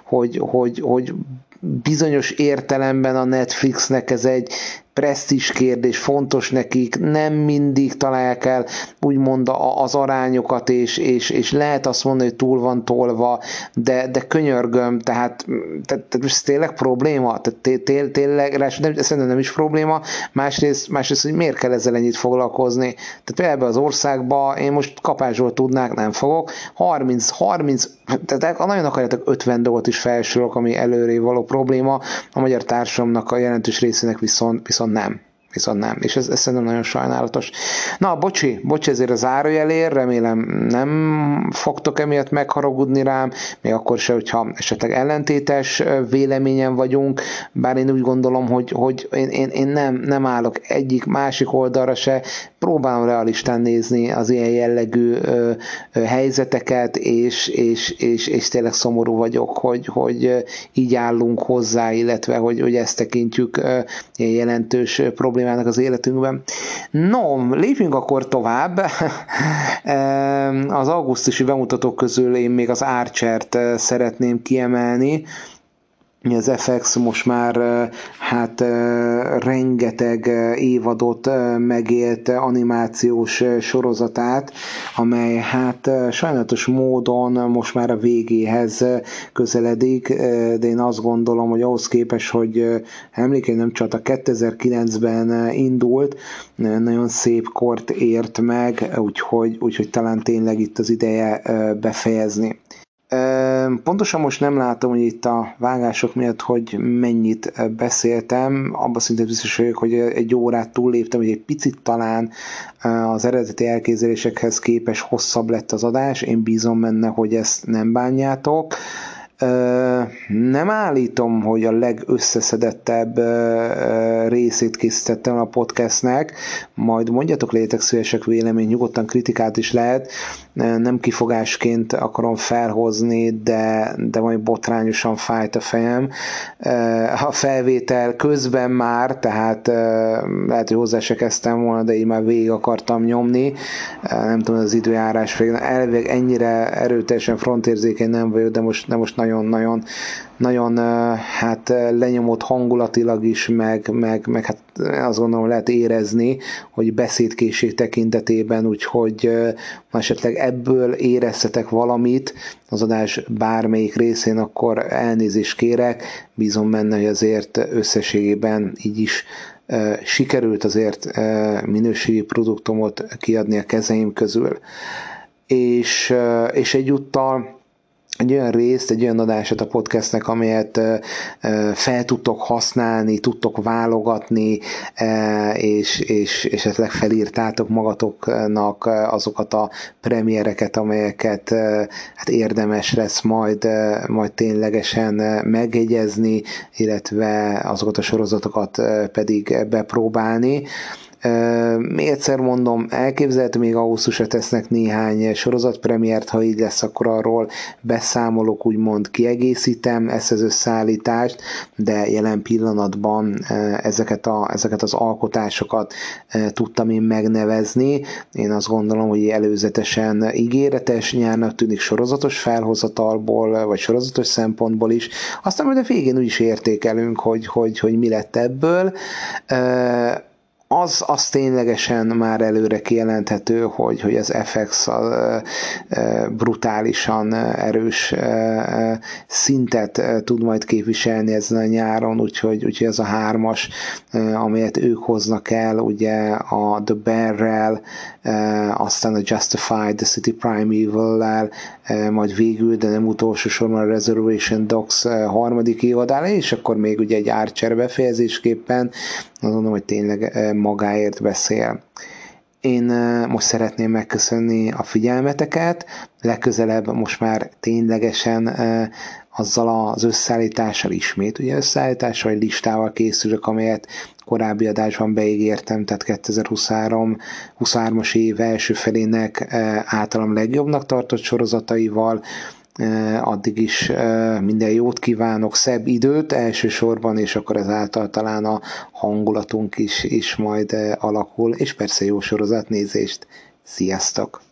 hogy hogy, hogy, hogy bizonyos értelemben a Netflixnek ez egy presztis kérdés, fontos nekik, nem mindig találják el úgymond az arányokat, és, és, és lehet azt mondani, hogy túl van tolva, de, de könyörgöm, tehát, tehát, tehát ez tényleg probléma? Tehát té, tényleg, nem, szerintem nem is probléma, másrészt, másrészt, hogy miért kell ezzel ennyit foglalkozni? Tehát például az országban én most kapásról tudnák, nem fogok, 30, 30, tehát nagyon akarjátok 50 dolgot is felsorolok, ami előré való probléma, a magyar társadalomnak a jelentős részének viszont, viszont nem. Viszont nem, és ez, ez szerintem nagyon sajnálatos. Na, bocsi, bocsi ezért a zárójelért, remélem nem fogtok emiatt megharagudni rám, még akkor se, hogyha esetleg ellentétes véleményen vagyunk, bár én úgy gondolom, hogy, hogy én, én, én nem, nem állok egyik másik oldalra se, próbálom realistán nézni az ilyen jellegű ö, ö, helyzeteket, és, és, és, és tényleg szomorú vagyok, hogy, hogy így állunk hozzá, illetve hogy, hogy ezt tekintjük ö, jelentős problémának az életünkben. No, lépjünk akkor tovább. az augusztusi bemutatók közül én még az Archer-t szeretném kiemelni, az FX most már hát rengeteg évadot megélt animációs sorozatát, amely hát sajnálatos módon most már a végéhez közeledik, de én azt gondolom, hogy ahhoz képest, hogy emlékeim nem csak a 2009-ben indult, nagyon szép kort ért meg, úgyhogy, úgyhogy talán tényleg itt az ideje befejezni. Pontosan most nem látom, hogy itt a vágások miatt, hogy mennyit beszéltem. Abban szinte biztos vagyok, hogy egy órát túlléptem, hogy egy picit talán az eredeti elképzelésekhez képes hosszabb lett az adás. Én bízom benne, hogy ezt nem bánjátok. Nem állítom, hogy a legösszeszedettebb részét készítettem a podcastnek, majd mondjatok létek szívesek vélemény, nyugodtan kritikát is lehet, nem kifogásként akarom felhozni, de, de majd botrányosan fájt a fejem. A felvétel közben már, tehát lehet, hogy hozzá se kezdtem volna, de így már végig akartam nyomni. Nem tudom, az időjárás elvég ennyire erőteljesen frontérzékeny nem vagyok, de most, de most nagyon-nagyon nagyon hát lenyomott hangulatilag is, meg, meg, meg hát azt gondolom lehet érezni, hogy beszédkészség tekintetében, úgyhogy esetleg ebből éreztetek valamit az adás bármelyik részén, akkor elnézést kérek, bízom benne, hogy azért összességében így is sikerült azért minőségi produktumot kiadni a kezeim közül. És, és egyúttal egy olyan részt, egy olyan adását a podcastnek, amelyet fel tudtok használni, tudtok válogatni, és, és, és esetleg felírtátok magatoknak azokat a premiereket, amelyeket hát érdemes lesz majd, majd ténylegesen megjegyezni, illetve azokat a sorozatokat pedig bepróbálni. Még egyszer mondom, elképzelhető még augusztusra tesznek néhány sorozatpremiért, ha így lesz, akkor arról beszámolok, úgymond kiegészítem ezt az összeállítást, de jelen pillanatban ezeket, a, ezeket az alkotásokat tudtam én megnevezni. Én azt gondolom, hogy előzetesen ígéretes nyárnak tűnik sorozatos felhozatalból, vagy sorozatos szempontból is. Aztán majd a végén úgy is értékelünk, hogy, hogy, hogy mi lett ebből az, az ténylegesen már előre kijelenthető, hogy, hogy az FX a, brutálisan erős szintet tud majd képviselni ezen a nyáron, úgyhogy, úgyhogy ez a hármas, amelyet ők hoznak el, ugye a The Bear-rel, aztán a Justified, The City Primeval-lel, majd végül, de nem utolsó sorban a Reservation Dogs harmadik évadára, és akkor még ugye egy Archer befejezésképpen, azt mondom, hogy tényleg magáért beszél. Én most szeretném megköszönni a figyelmeteket, legközelebb most már ténylegesen azzal az összeállítással ismét, ugye összeállítással, vagy listával készülök, amelyet korábbi adásban beígértem, tehát 2023 23-as év első felének általam legjobbnak tartott sorozataival, addig is minden jót kívánok, szebb időt elsősorban, és akkor ezáltal talán a hangulatunk is, is majd alakul, és persze jó sorozatnézést. Sziasztok!